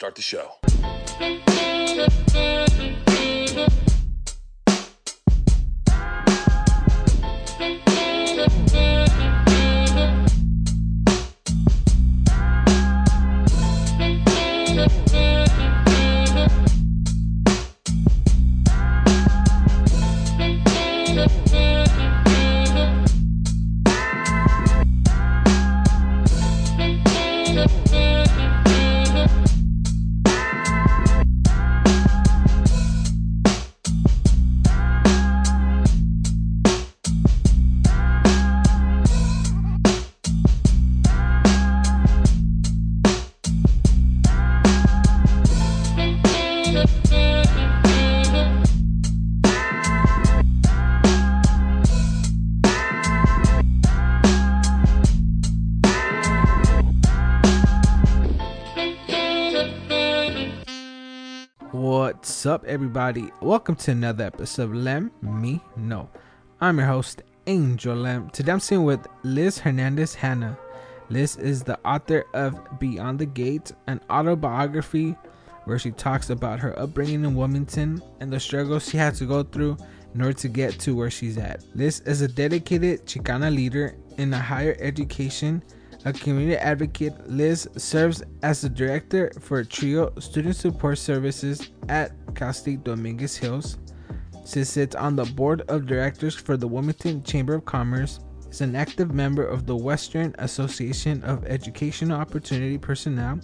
Start the show. Everybody? Welcome to another episode of Lem Me Know. I'm your host, Angel Lem. Today I'm sitting with Liz Hernandez Hanna. Liz is the author of Beyond the Gate, an autobiography where she talks about her upbringing in Wilmington and the struggles she had to go through in order to get to where she's at. Liz is a dedicated Chicana leader in a higher education a community advocate, Liz serves as the director for TRIO Student Support Services at Cal State Dominguez Hills. She sits on the board of directors for the Wilmington Chamber of Commerce, is an active member of the Western Association of Educational Opportunity Personnel,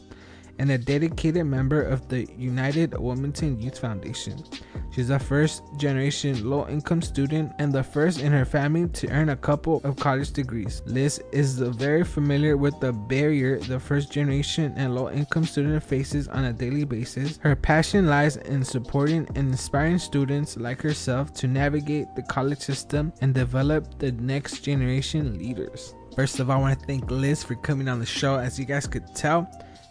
and a dedicated member of the United Wilmington Youth Foundation. She's a first generation low income student and the first in her family to earn a couple of college degrees. Liz is very familiar with the barrier the first generation and low income student faces on a daily basis. Her passion lies in supporting and inspiring students like herself to navigate the college system and develop the next generation leaders. First of all, I want to thank Liz for coming on the show. As you guys could tell,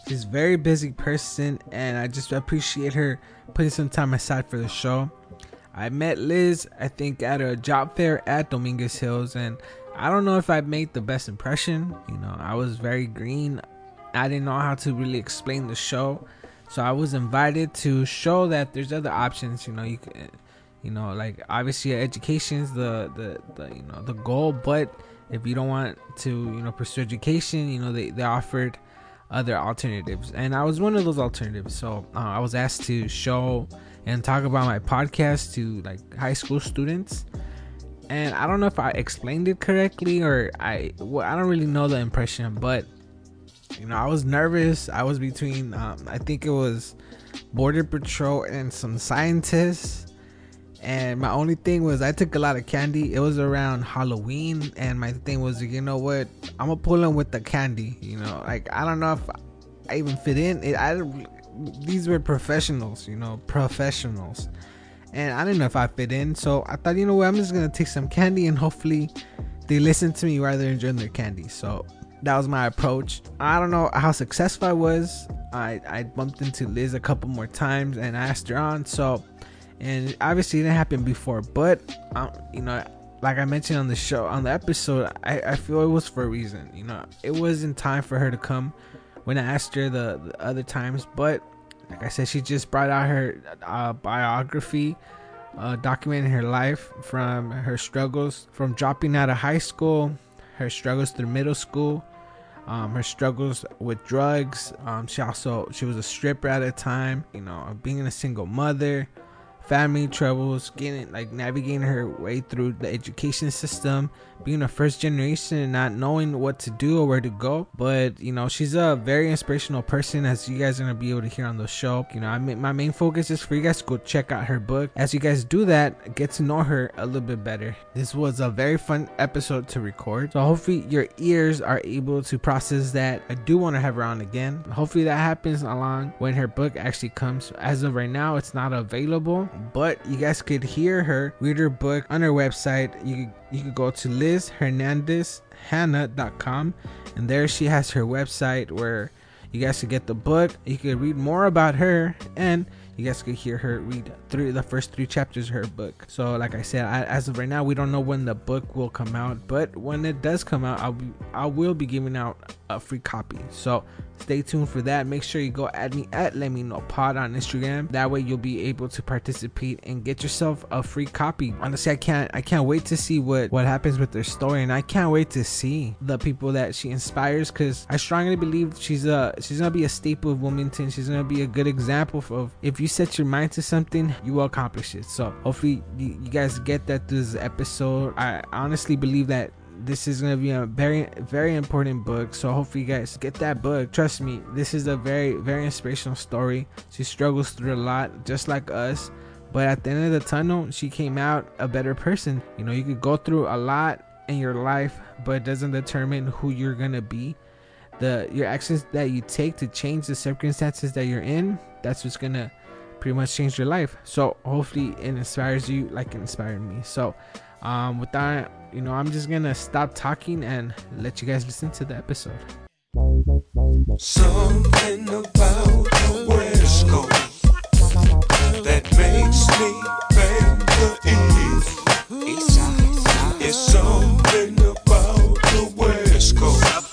A very busy person, and I just appreciate her putting some time aside for the show. I met Liz, I think, at a job fair at Dominguez Hills, and I don't know if I made the best impression. You know, I was very green. I didn't know how to really explain the show, so I was invited to show that there's other options. You know, you can, you know, like obviously education's the the, the you know the goal, but if you don't want to you know pursue education, you know they they offered other alternatives. And i was one of those alternatives. So uh, i was asked to show and talk about my podcast to like high school students. And i don't know if i explained it correctly or i well, i don't really know the impression but you know i was nervous. I was between um, i think it was border patrol and some scientists and my only thing was I took a lot of candy. It was around Halloween, and my thing was, you know what? I'm gonna pull in with the candy. You know, like I don't know if I even fit in. It, I these were professionals, you know, professionals, and I didn't know if I fit in. So I thought, you know what? I'm just gonna take some candy, and hopefully they listen to me rather than enjoying their candy. So that was my approach. I don't know how successful I was. I I bumped into Liz a couple more times and I asked her on. So and obviously it didn't happen before but um, you know like i mentioned on the show on the episode I, I feel it was for a reason you know. It wasn't time for her to come when i asked her the, the other times but like i said she just brought out her uh, biography uh, documenting her life from her struggles from dropping out of high school her struggles through middle school um, her struggles with drugs um, she also she was a stripper at a time you know being a single mother family troubles, getting like navigating her way through the education system, being a first generation and not knowing what to do or where to go. But you know, she's a very inspirational person, as you guys are gonna be able to hear on the show. You know, I mean, my main focus is for you guys to go check out her book. As you guys do that, get to know her a little bit better. This was a very fun episode to record, so hopefully your ears are able to process that. I do want to have her on again. Hopefully that happens along when her book actually comes. As of right now, it's not available but you guys could hear her read her book on her website. You you could go to lizhernandezhanna.com and there she has her website where you guys could get the book. You could read more about her and you guys could hear her read through the first three chapters of her book. So, like I said, I, as of right now, we don't know when the book will come out, but when it does come out, I'll be I will be giving out a free copy. So stay tuned for that. Make sure you go add me at Let Me Know Pod on Instagram. That way you'll be able to participate and get yourself a free copy. Honestly, I can't I can't wait to see what what happens with their story, and I can't wait to see the people that she inspires. Cause I strongly believe she's a she's gonna be a staple of Wilmington. She's gonna be a good example of if you set your mind to something, you will accomplish it. So hopefully you, you guys get that this episode. I honestly believe that this is gonna be a very very important book. So hopefully you guys get that book. Trust me this is a very very inspirational story. She struggles through a lot just like us. But at the end of the tunnel she came out a better person. You know you could go through a lot in your life but it doesn't determine who you're gonna be. The your actions that you take to change the circumstances that you're in that's what's gonna pretty much change your life so hopefully it inspires you like it inspired me so um, with that, you know, I'm just gonna stop talking and let you guys listen to the episode. Something about the that makes me bang the. It's something about the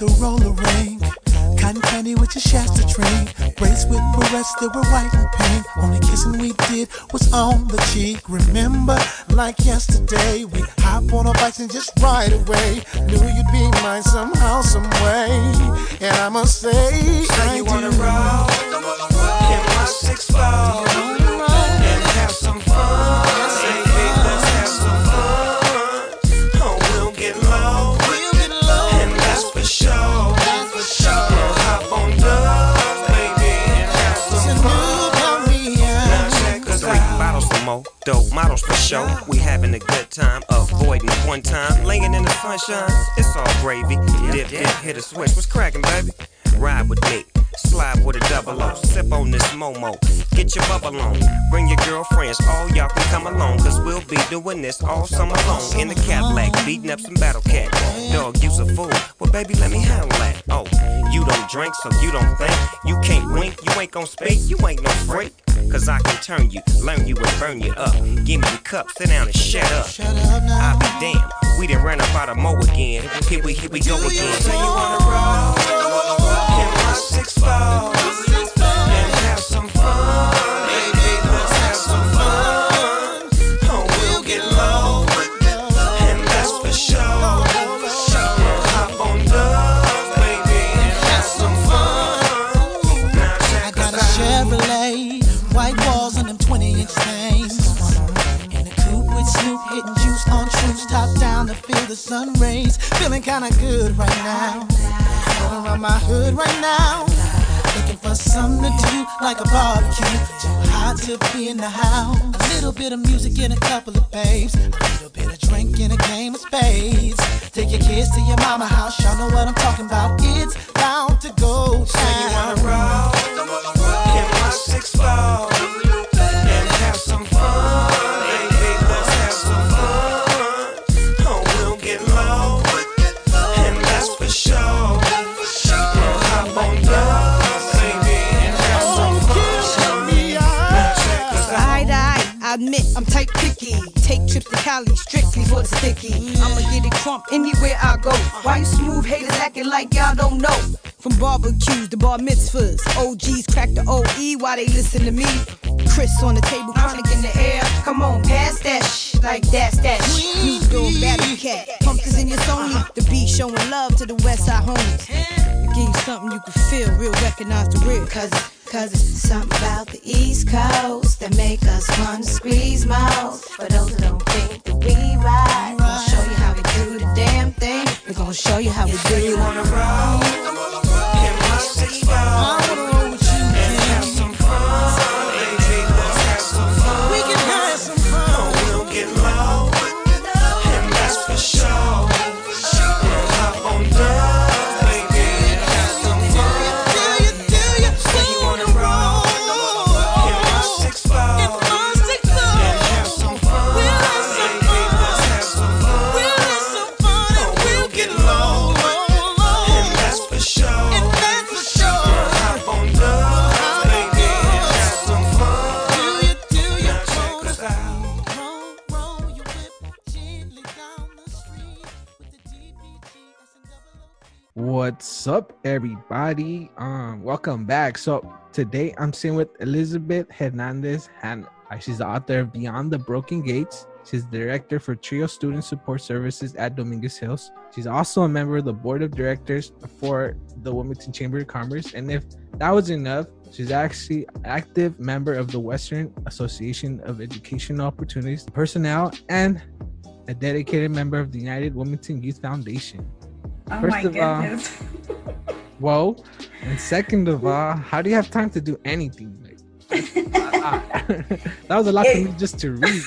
with the roller rink. Cotton candy with your Shasta drink. Braids with barrettes that were white and pink. Only kissing we did was on the cheek. Remember, like yesterday, we hop on our bikes and just ride away. Knew you'd be mine somehow, some way. And I must say, so I you wanna roll in my six four It's all gravy. Dip, dip, hit a switch. What's cracking, baby? Ride with me. Slide with a double O, sip on this Momo. Get your bubble on, bring your girlfriends, all y'all can come along. Cause we'll be doing this all summer long. In the Cadillac, beating up some battle cat. Dog, you's a fool. Well, baby, let me handle that. Oh, you don't drink, so you don't think. You can't wink, you ain't gon' speak, you ain't no freak. Cause I can turn you, learn you, and burn you up. Give me the cup, sit down and shut up. I'll be damned, we done ran up out of Mo again. Here we, here we go again. Say you wanna roll in my six four feel the sun rays. Feeling kinda good right now. Going around my hood right now. Looking for something to do like a barbecue. Too hot to be in the house. A little bit of music and a couple of babes. A little bit of drink and a game of spades. Take your kids to your mama house. Y'all know what I'm talking about. It's bound to go down. Say you wanna roll in my six four admit I'm type picky. Take trips to Cali strictly for the sticky. I'ma get it crump anywhere I go. Why you smooth haters acting like y'all don't know? From barbecues to bar mitzvahs, OGs crack the OE while they listen to me. Chris on the table, chronic in the air. Come on, pass that shh, like that's that shh. Dogg, Battle Cat, pumpkins in your Sony. The beat showing love to the West Side homies. I give you something you can feel, real recognize the real. Cause, cause it's something about the East Coast that make us wanna squeeze most. For those that don't think that we ride, we'll show you how we do the damn thing. We're gonna show you how we do You it. wanna roll in my six four What's up, everybody? Um, welcome back. So today I'm sitting with Elizabeth Hernandez, and she's the author of Beyond the Broken Gates. She's the director for Trio Student Support Services at Dominguez Hills. She's also a member of the board of directors for the Wilmington Chamber of Commerce. And if that was enough, she's actually active member of the Western Association of Educational Opportunities Personnel and a dedicated member of the United Wilmington Youth Foundation. Oh First my of all- goodness. Whoa. And second of all, how do you have time to do anything? Like, that was a lot for me just to read.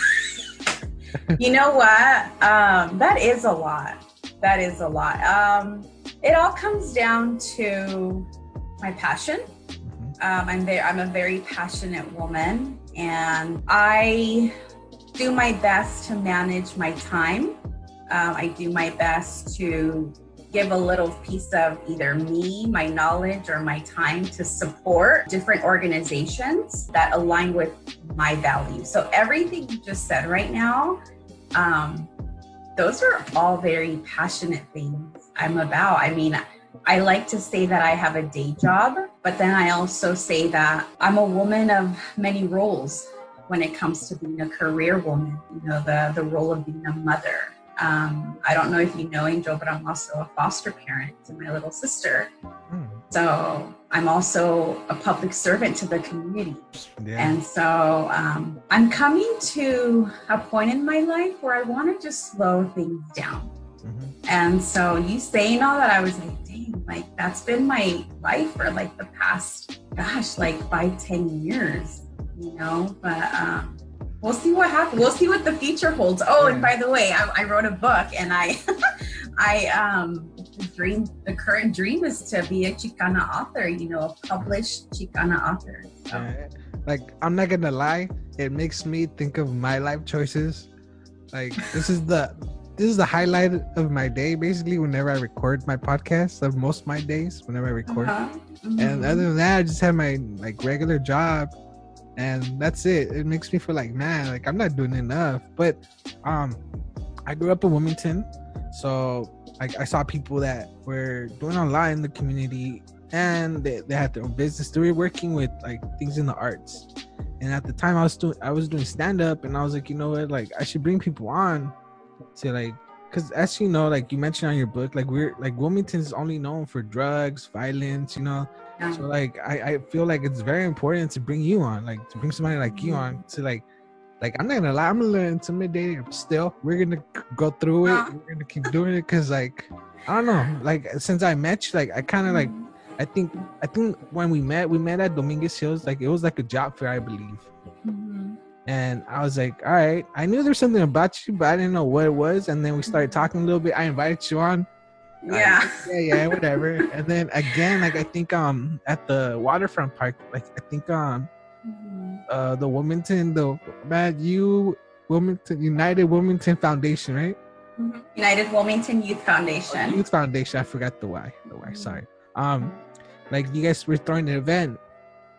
you know what? Um, that is a lot. That is a lot. Um, it all comes down to my passion. Um, I'm very, I'm a very passionate woman, and I do my best to manage my time. Um, I do my best to give a little piece of either me, my knowledge, or my time to support different organizations that align with my values. So everything you just said right now, um, those are all very passionate things I'm about. I mean, I like to say that I have a day job, but then I also say that I'm a woman of many roles when it comes to being a career woman. You know, the the role of being a mother. Um, I don't know if you know Angel, but I'm also a foster parent to my little sister. Hmm, So I'm also a public servant to the community. yeah. And so um, I'm coming to a point in my life where I want to just slow things down. Mhm. And so you saying all that, I was like, dang, like that's been my life for like the past, gosh, like five, ten years, you know. But um, we'll see what happens. We'll see what the future holds. Oh, and by the way, I, I wrote a book, and I, I um, the dream, the current dream is to be a Chicana author. You know, a published Chicana author. So, Yeah. Like I'm not gonna lie, it makes me think of my life choices. Like this is the this is the highlight of my day basically whenever I record my podcast of most of my days whenever I record. uh-huh. And Mhm. other than that, I just have my like regular job and that's it. It makes me feel like man, like I'm not doing enough. But um I grew up in Wilmington, so like I saw people that were doing a lot in the community and they, they had their own business. They were working with like things in the arts. And at the time I was doing I was doing stand up and I was like, you know what, like I should bring people on to like because as you know, like you mentioned on your book, like we're like Wilmington is only known for drugs, violence, you know. Yeah. So like I, I feel like it's very important to bring you on, like to bring somebody like you on to like like I'm not gonna lie, I'm a little intimidated still. We're gonna go through it, Huh. we're gonna keep doing it because like I don't know, like since I met you, like I kind of like I think I think when we met, we met at Dominguez Hills, like it was like a job fair, I believe. Mhm. And I was like, all right, I knew there's something about you, but I didn't know what it was. And then we started talking a little bit. I invited you on. Yeah. yeah, yeah, whatever. and then again, like I think um at the waterfront park, like I think um Mhm. uh the Wilmington, the man you Wilmington United Wilmington Foundation, right? Mhm. United Wilmington Youth Foundation. Youth Foundation. I forgot the why. The why. Sorry. Um, like you guys were throwing an event,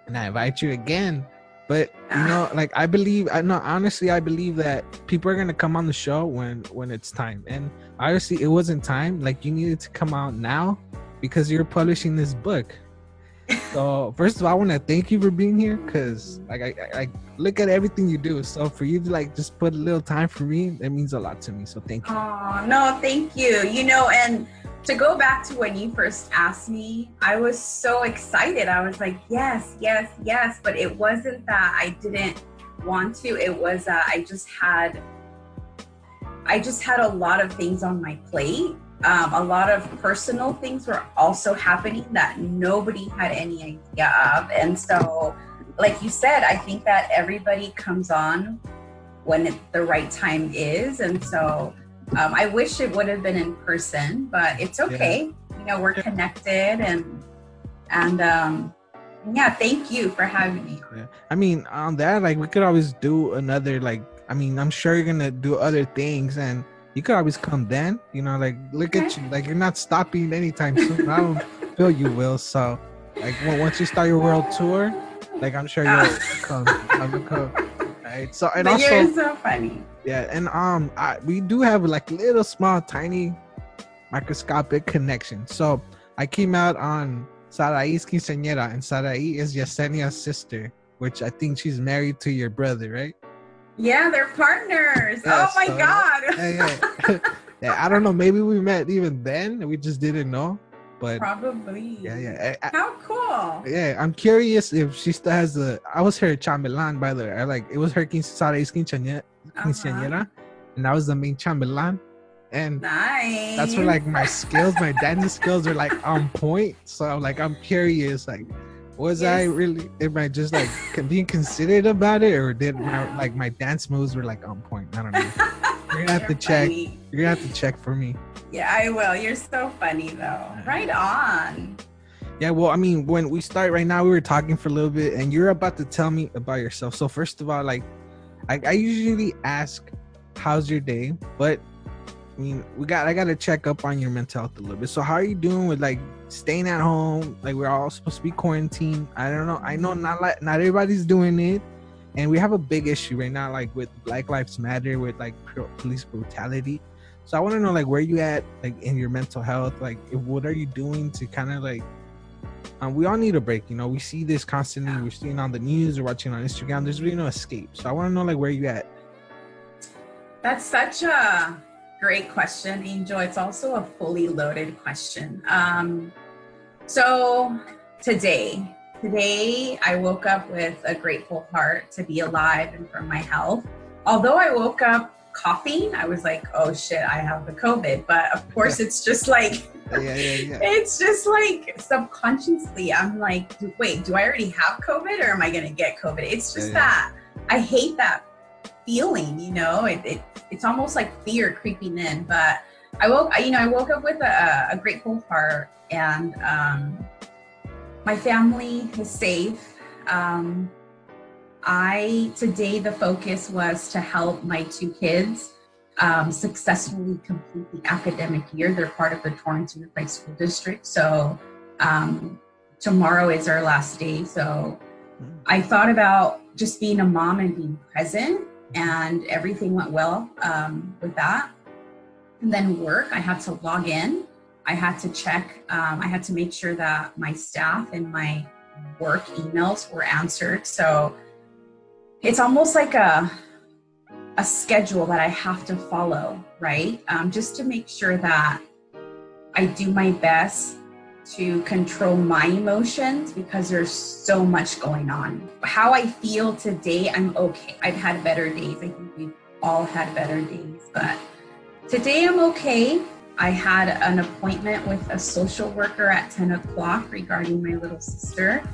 and I invite you again. But you know, like I believe, I know honestly, I believe that people are gonna come on the show when when it's time. And obviously, it wasn't time. Like you needed to come out now because you're publishing this book. So first of all, I want to thank you for being here because like I, I, I look at everything you do. So for you to like just put a little time for me, that means a lot to me. So thank you. Oh, no, thank you. You know, and to go back to when you first asked me, I was so excited. I was like, yes, yes, yes. But it wasn't that I didn't want to, it was that I just had. I just had a lot of things on my plate. Um, a lot of personal things were also happening that nobody had any idea of. And so, like you said, I think that everybody comes on when it, the right time is. And so, um, I wish it would have been in person, but it's okay. You know, we're connected and and um, yeah, thank you for having me. Yeah. I mean, on that, like we could always do another like I mean, I'm sure you're gonna do other things and you could always come then, you know, like look at you, like you're not stopping anytime soon. I don't feel you will. So like when, once you start your world tour, like I'm sure you'll come. You'll come. Right. So and but also you're so funny. Yeah, and um, I, we do have like little small, tiny, microscopic connection. So I came out on Sarai's quinceañera, and Sarai is Yesenia's sister, which I think she's married to your brother, right? Yeah, they're partners. Yeah, oh my so- god. Yeah, yeah. yeah, I don't know. Maybe we met even then. and We just didn't know. But Probably. yeah, yeah. I, I- How cool. yeah, I'm curious if she still has the. I was her chambelán, by the way. I like it was her quince- Sarai's quinceañera. Quinceañera, uh-huh. and I was the main chambelán. And Nice. that's where like my skills, my dancing skills are like on point. So I'm like, I'm curious, like, was I really? Am I just like being considerate about it, or did my like my dance moves were like on point? I don't know. You're gonna have to You're check. funny. You're gonna have to check for me. Yeah, I will. You're so funny though. Right on. Yeah, well, I mean, when we start right now, we were talking for a little bit, and you're about to tell me about yourself. So first of all, like, I, I usually ask, "How's your day?" But I mean, we got I got to check up on your mental health a little bit. So how are you doing with like staying at home? Like we're all supposed to be quarantined. I don't know. I know not like not everybody's doing it, and we have a big issue right now, like with Black Lives Matter, with like police brutality. So I want to know like where you at like in your mental health, like what are you doing to kind of like we all need a break. You know, we see this constantly. We're seeing on the news or watching on Instagram. There's really no escape. So I want to know like where you at. That's such a great question, Angel. It's also a fully loaded question. Um, so today, today I woke up with a grateful heart to be alive and for my health. Although I woke up coughing, I was like, oh shit, I have the COVID. But of course, it's just like Yeah, yeah, yeah. it's just like subconsciously i'm like wait do i already have covid or am i gonna get covid? It's just that i hate that feeling you know? It, it it's almost like fear creeping in. But i woke I- you know i woke up with a, a grateful heart and um my family is safe. Um i today the focus was to help my two kids um, successfully complete the academic year. They're part of the Torrance Unified School District. So um, tomorrow is our last day. So I thought about just being a mom and being present, and everything went well um, with that. And then work, I had to log in. I had to check, um, I had to make sure that my staff and my work emails were answered. So it's almost like a a schedule that I have to follow, right? Um, just to make sure that I do my best to control my emotions because there's so much going on. How I feel today, I'm okay. I've had better days. I think we've all had better days, but today I'm okay. I had an appointment with a social worker at 10 o'clock regarding my little sister,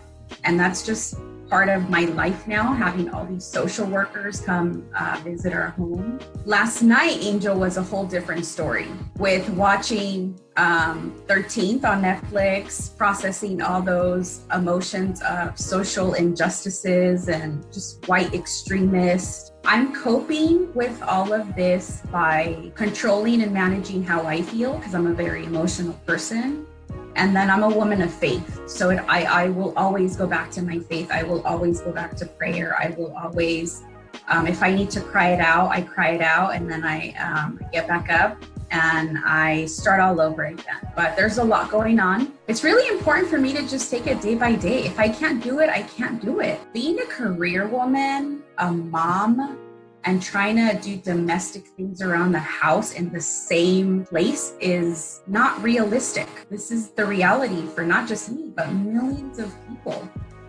and that's just part of my life now, having all these social workers come uh, visit our home. Last night, Angel was a whole different story with watching um, 13th on Netflix, processing all those emotions of social injustices and just white extremists. I'm coping with all of this by controlling and managing how I feel because I'm a very emotional person and then I'm a woman of faith. So it, I, I will always go back to my faith. I will always go back to prayer. I will always, um, if I need to cry it out, I cry it out, and then I um, get back up and I start all over again. But there's a lot going on. It's really important for me to just take it day by day. If I can't do it, I can't do it. Being a career woman, a mom, and trying to do domestic things around the house in the same place is not realistic. This is the reality for not just me, but millions of people.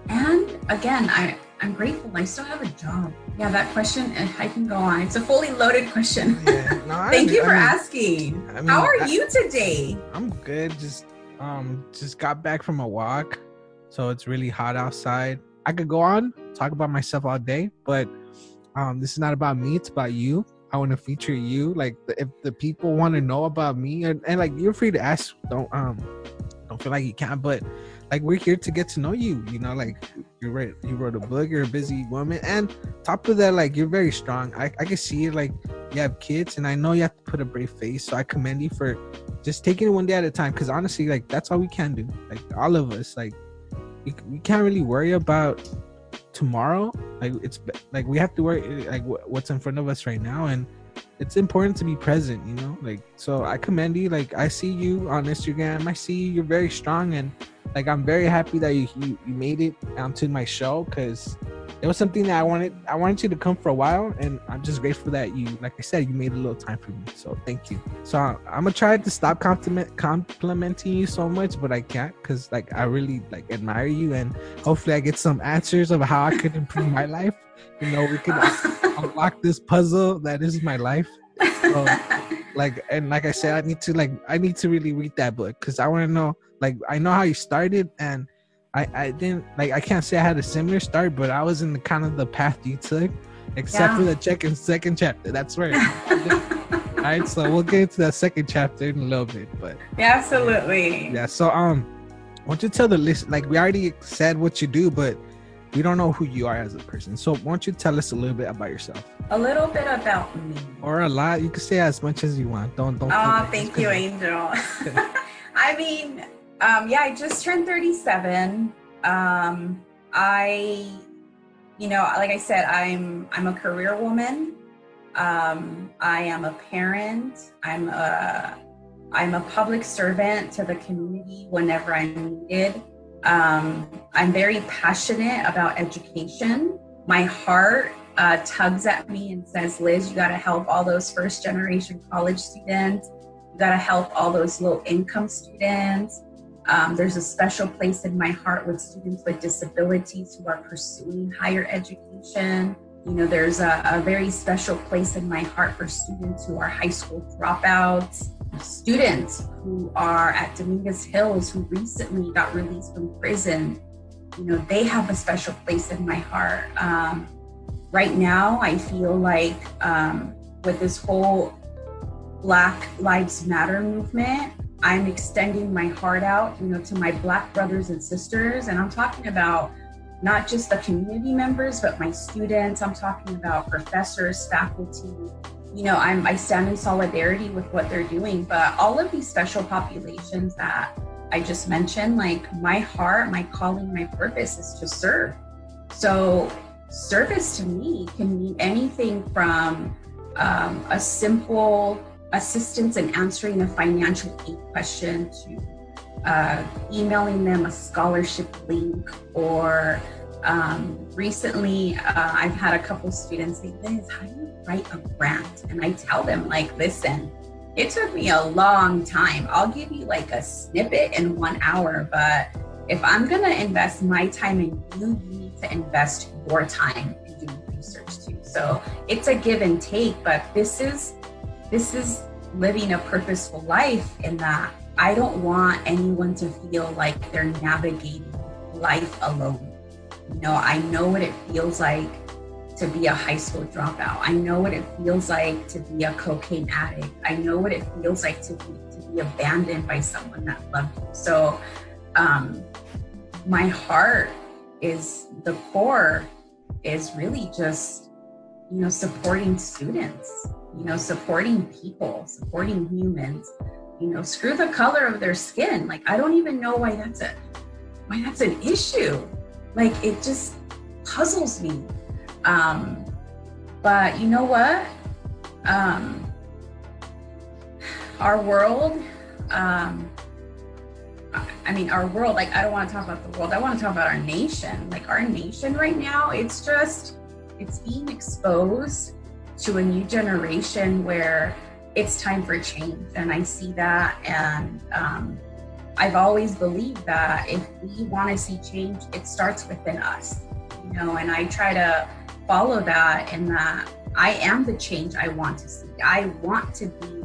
And again, I, I'm grateful I still have a job. Yeah, that question, eh, I can go on. It's a fully loaded question. Yeah, no, Thank you I for mean- asking. I mean, How are I- you today? I'm good. Just um just got back from a walk. So it's really hot outside. I could go on, talk about myself all day, but um this is not about me, it's about you. I want to feature you. Like if the people want to know about me and, and like you're free to ask, don't um don't feel like you can't, but like we're here to get to know you. You know, like you wrote you wrote a book, you're a busy woman, and top of that, like you're very strong. I, I can see it like you have kids and I know you have to put a brave face. So I commend you for just taking it one day at a time because honestly like that's all we can do like all of us like we, we can't really worry about tomorrow like it's like we have to worry like wh- what's in front of us right now and it's important to be present, you know. Like so, I commend you. Like I see you on Instagram. I see you. You're very strong, and like I'm very happy that you you, you made it onto my show because it was something that I wanted. I wanted you to come for a while, and I'm just grateful that you, like I said, you made a little time for me. So thank you. So I'm gonna try to stop compliment complimenting you so much, but I can't because like I really like admire you, and hopefully I get some answers of how I could improve my life. You know, we could unlock this puzzle that is my life. So, like and like I said, I need to like I need to really read that book because I want to know. Like I know how you started and I, I didn't like I can't say I had a similar start, but I was in the kind of the path you took, except Yeah. for the second second chapter. That's right. All right, so we'll get into that second chapter in a little bit, but Yeah, absolutely. yeah. So um, why don't you tell the list? Like we already said what you do, but we don't know who you are as a person. So why don't you tell us a little bit about yourself, A little bit about me. or a lot? You can say as much as you want. Don't don't. Oh, thank you, Angel. I mean, um, yeah, I just turned 37. Um, I, you know, like I said, I'm I'm a career woman. Um, I am a parent. I'm a I'm a public servant to the community whenever I'm needed. Um, I'm very passionate about education. My heart uh, tugs at me and says, Liz, you got to help all those first generation college students. You got to help all those low income students. Um, there's a special place in my heart with students with disabilities who are pursuing higher education. You know, there's a, a very special place in my heart for students who are high school dropouts, students who are at Dominguez Hills who recently got released from prison. You know, they have a special place in my heart. Um, right now, I feel like um, with this whole Black Lives Matter movement, I'm extending my heart out, you know, to my Black brothers and sisters, and I'm talking about not just the community members, but my students. I'm talking about professors, faculty. You know, I'm I stand in solidarity with what they're doing, but all of these special populations that I just mentioned, like my heart, my calling, my purpose is to serve. So service to me can mean anything from um, a simple assistance in answering a financial aid question to uh, emailing them a scholarship link or um, recently uh, i've had a couple students say liz how do you write a grant? And i tell them like listen it took me a long time. I'll give you like a snippet in one hour but if i'm going to invest my time in you you need to invest your time in doing research too. So it's a give and take but this is this is living a purposeful life in that I don't want anyone to feel like they're navigating life alone. You know, I know what it feels like to be a high school dropout. I know what it feels like to be a cocaine addict. I know what it feels like to be to be abandoned by someone that loved you. So um my heart is the core is really just you know supporting students you know supporting people supporting humans you know screw the color of their skin like i don't even know why that's a why that's an issue like it just puzzles me um but you know what um our world um I- mean, our world, like, I don't want to talk about the world. I want to talk about our nation. Like, our nation right now, it's just, it's being exposed to a new generation where it's time for change. And I see that. And um, I've always believed that if we want to see change, it starts within us, you know, and I try to follow that and that I am the change I want to see. I want to be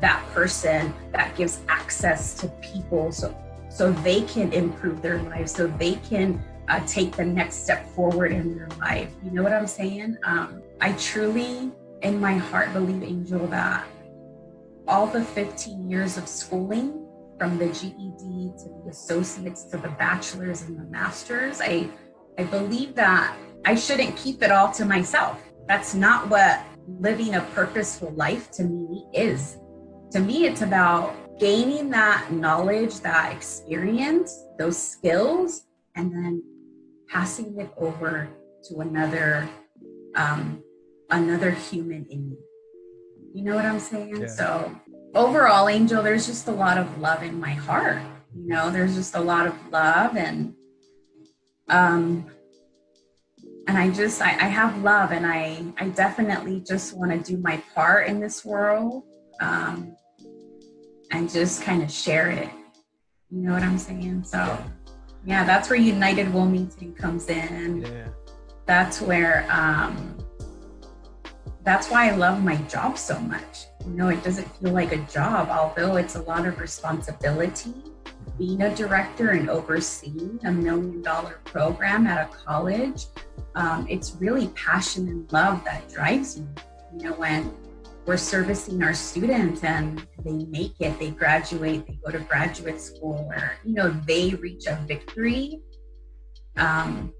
that person that gives access to people so so they can improve their lives so they can uh, take the next step forward in their life you know what i'm saying um, i truly in my heart believe angel that all the 15 years of schooling from the ged to the associates to the bachelors and the masters i i believe that i shouldn't keep it all to myself. That's not what living a purposeful life to me is. To me, it's about gaining that knowledge, that experience, those skills, and then passing it over to another, um, another human in me. You know what I'm saying? Yeah. So overall, Angel, there's just a lot of love in my heart. You know, there's just a lot of love and um and I just I, I have love and I I definitely just want to do my part in this world. Um and just kind of share it. You know what I'm saying? So yeah, that's where United Wilmington comes in Yeah. that's where um that's why I love my job so much. You know, it doesn't feel like a job, although it's a lot of responsibility. Being a director and overseeing a million dollar program at a college, um, it's really passion and love that drives me. You know, when we're servicing our students and they make it, they graduate, they go to graduate school, or you know, they reach a victory. Um,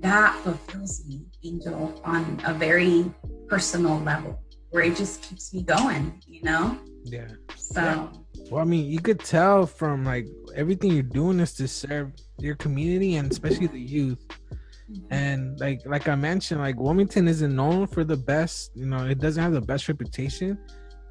that fulfills me, Angel, on a very personal level, where it just keeps me going. You know, Yeah. so Well, I mean, you could tell from like everything you're doing is to serve your community and especially the youth. Mm-hmm. And like like I mentioned, like Wilmington isn't known for the best. You know, it doesn't have the best reputation.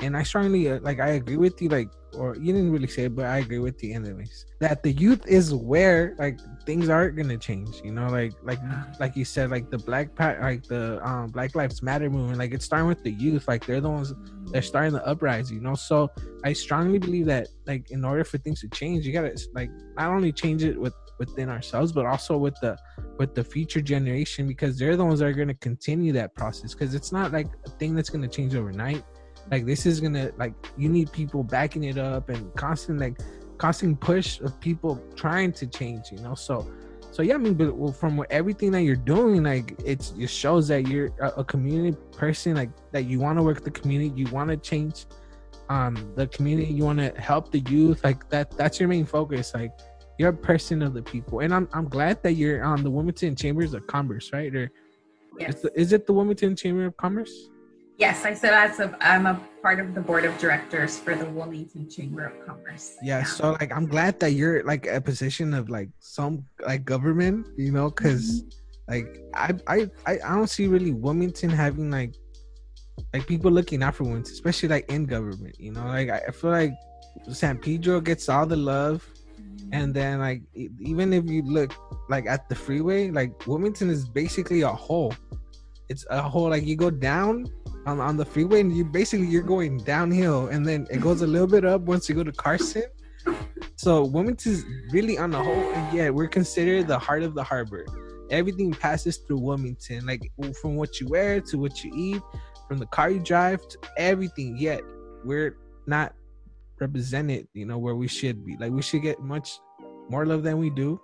And I strongly uh, like I agree with you. Like, or you didn't really say it, but I agree with you anyways. That the youth is where like things aren't gonna change. You know, like like like you said, like the Black pa- like the um Black Lives Matter movement. Like it's starting with the youth. Like they're the ones they're starting the uprising. You know, so I strongly believe that like in order for things to change, you gotta like not only change it with within ourselves, but also with the with the future generation because they're the ones that are gonna continue that process. Because it's not like a thing that's gonna change overnight. Like this is gonna like you need people backing it up and constant like constant push of people trying to change. You know, so so yeah, I mean, but from everything that you're doing, like it's it shows that you're a, community person, like that you want to work the community, you want to change um the community, you want to help the youth, like that. That's your main focus. Like you're a person of the people, and I'm I'm glad that you're on the Wilmington Chambers of Commerce, right? Or yes. is, the, is it the Wilmington Chamber of Commerce? Yes, I said as a, I'm a part of the board of directors for the Wilmington Chamber of Commerce. Yeah, so like I'm glad that you're like a position of like some like government, you know, because mm-hmm. like I, I I I don't see really Wilmington having like like people looking out for Wilmington, especially like in government, you know. Like I, feel like San Pedro gets all the love, mm-hmm. and then like even if you look like at the freeway, like Wilmington is basically a hole. It's a hole like you go down on, on the freeway and you basically you're going downhill and then it goes a little bit up once you go to Carson. So Wilmington's really on the whole and yeah, we're considered the heart of the harbor. Everything passes through Wilmington, like from what you wear to what you eat, from the car you drive to everything. Yet we're not represented, you know, where we should be. Like we should get much more love than we do.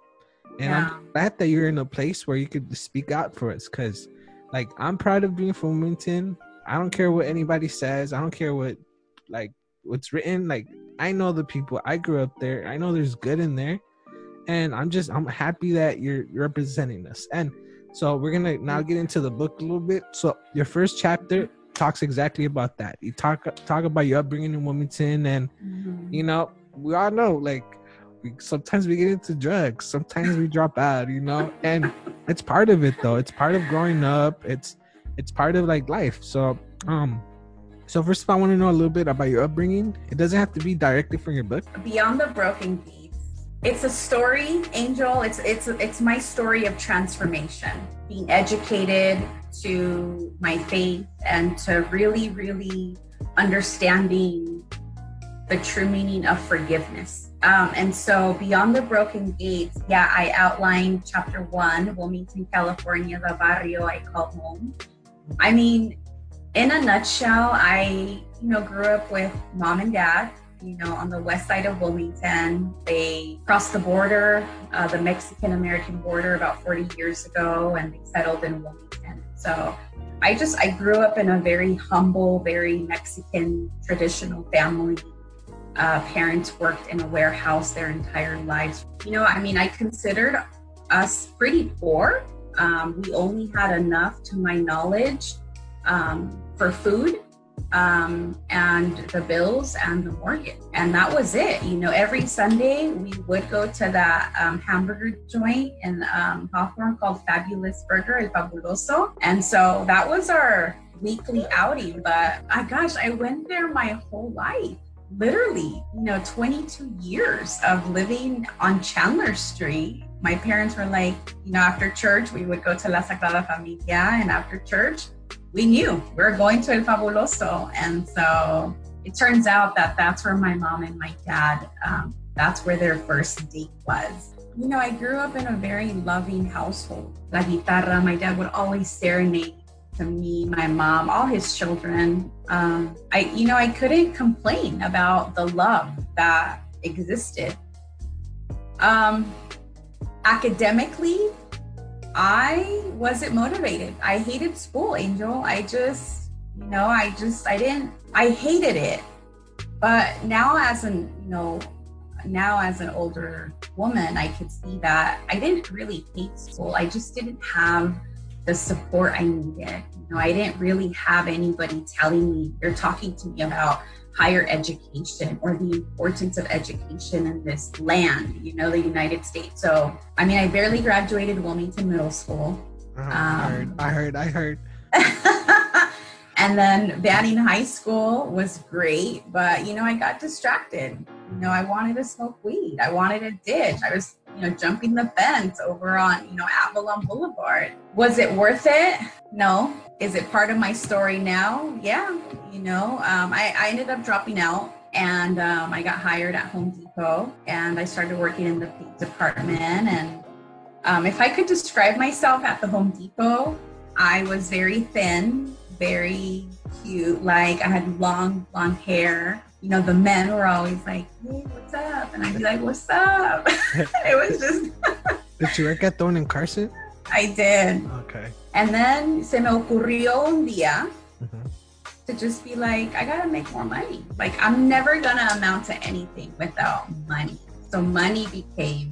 And Yeah. I'm glad that you're in a place where you could speak out for us because like I'm proud of being from Wilmington. I don't care what anybody says. I don't care what like what's written. Like I know the people. I grew up there. I know there's good in there. And I'm just I'm happy that you're representing us. And so we're gonna now get into the book a little bit. So your first chapter talks exactly about that. You talk talk about your upbringing in Wilmington and Mhm. you know, we all know like we, sometimes we get into drugs, sometimes we drop out, you know, and it's part of it though. It's part of growing up. It's it's part of like life. So um so first of all, I want to know a little bit about your upbringing. It doesn't have to be directly from your book. Beyond the Broken Gates. It's a story, Angel. It's it's it's my story of transformation. Being educated to my faith and to really, really understanding the true meaning of forgiveness. Um, and so, Beyond the Broken Gates, yeah, I outlined chapter one, Wilmington, California, the barrio I call home. I mean, in a nutshell, I, you know, grew up with mom and dad, you know, on the west side of Wilmington. They crossed the border, uh, the Mexican American border, about 40 years ago, and they settled in Wilmington. So I just, I grew up in a very humble, very Mexican traditional family. Uh, parents worked in a warehouse their entire lives. You know, I mean, I considered us pretty poor. Um, we only had enough, to my knowledge, um, for food um, and the bills and the mortgage. And that was it. You know, every Sunday we would go to that um, hamburger joint in um, Hawthorne called Fabulous Burger, El Fabuloso. And so that was our weekly outing, but I gosh, I went there my whole life. Literally, you know, 22 years of living on Chandler Street. My parents were like, you know, after church, we would go to La Sagrada Familia, and after church, we knew we are going to El Fabuloso. And so it turns out that that's where my mom and my dad, um, that's where their first date was. You know, I grew up in a very loving household. La guitarra, my dad would always serenade to me, my mom, all his children. Um, I, you know, I couldn't complain about the love that existed. Um, academically, I wasn't motivated. I hated school, Angel. I just, you know, I just, I didn't, I hated it. But now, as an, you know, now as an older woman, I could see that I didn't really hate school. I just didn't have the support I needed. You know, I didn't really have anybody telling me or talking to me about higher education or the importance of education in this land, you know, the United States. So, I mean, I barely graduated Wilmington Middle School. Uh-huh. I heard, Um, I heard, I heard. and then Banning High School was great, but you know, I got distracted. You know, I wanted to smoke weed. I wanted a ditch. I was, you know, jumping the fence over on, you know, Avalon Boulevard. Was it worth it? No. Is it part of my story now? Yeah. You know, um, I, I ended up dropping out and um, I got hired at Home Depot and I started working in the paint department. And um, if I could describe myself at the Home Depot, I was very thin, very cute. Like I had long blonde hair. You know, the men were always like, "Hey, what's up?" And I'd be like, "What's up?" it was just, Did you work at Thorn and Carson? I did. Okay. And then se me ocurrió un día Mhm. to just be like, I gotta make more money. Like I'm never gonna amount to anything without money. So money became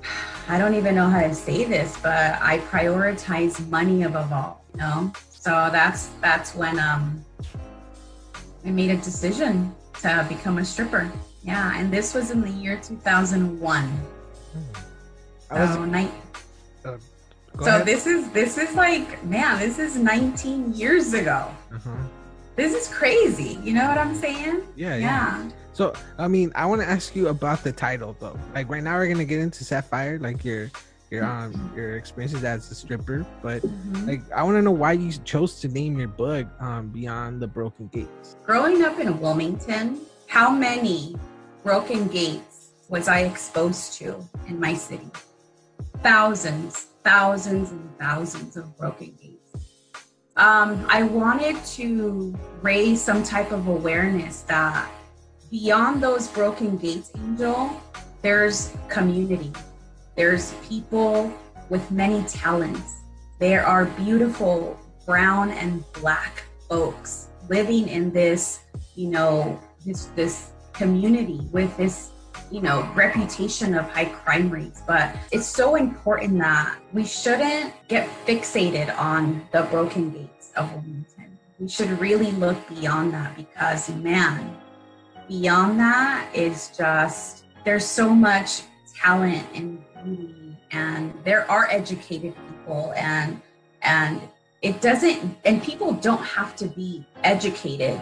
I don't even know how to say this, but I prioritize money above all, you know? So that's that's when um I made a decision to become a stripper. Yeah, and this was in the year 2001. I was, So, ni- go so ahead. this is this is like man, this is 19 years ago. Uh-huh. This is crazy. You know what I'm saying? Yeah, yeah. Yeah. So, I mean, I want to ask you about the title though. Like right now, we're gonna get into Sapphire, like your your um your experiences as a stripper. But Mhm. like, I want to know why you chose to name your book um Beyond the Broken Gates. Growing up in Wilmington, how many broken gates was I exposed to in my city? Thousands, thousands, and thousands of broken gates. Um, I wanted to raise some type of awareness that beyond those broken gates, Angel, there's community. There's people with many talents. There are beautiful brown and black folks living in this, you know, this this community with this, you know, reputation of high crime rates. But it's so important that we shouldn't get fixated on the broken gates of Wilmington. We should really look beyond that because man, beyond that is just there's so much talent and and there are educated people and and it doesn't and people don't have to be educated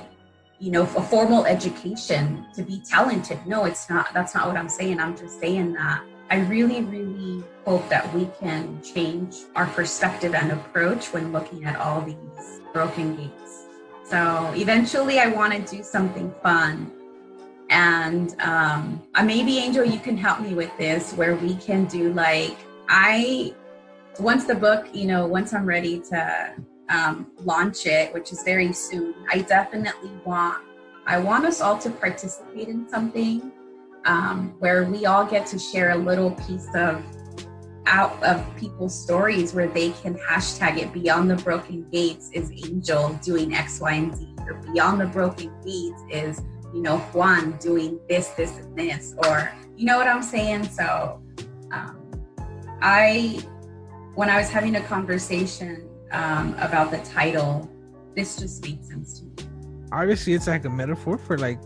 you know a formal education to be talented. No it's not that's not what i'm saying. I'm just saying that i really really hope that we can change our perspective and approach when looking at all these broken gates. So eventually i want to do something fun and um, uh, maybe angel you can help me with this where we can do like i once the book you know once i'm ready to um, launch it which is very soon i definitely want i want us all to participate in something um, where we all get to share a little piece of out of people's stories where they can hashtag it beyond the broken gates is angel doing x y and z or beyond the broken gates is you know juan doing this this and this or you know what i'm saying? So um, i when i was having a conversation um, about the title this just made sense to me. Obviously, it's like a metaphor for like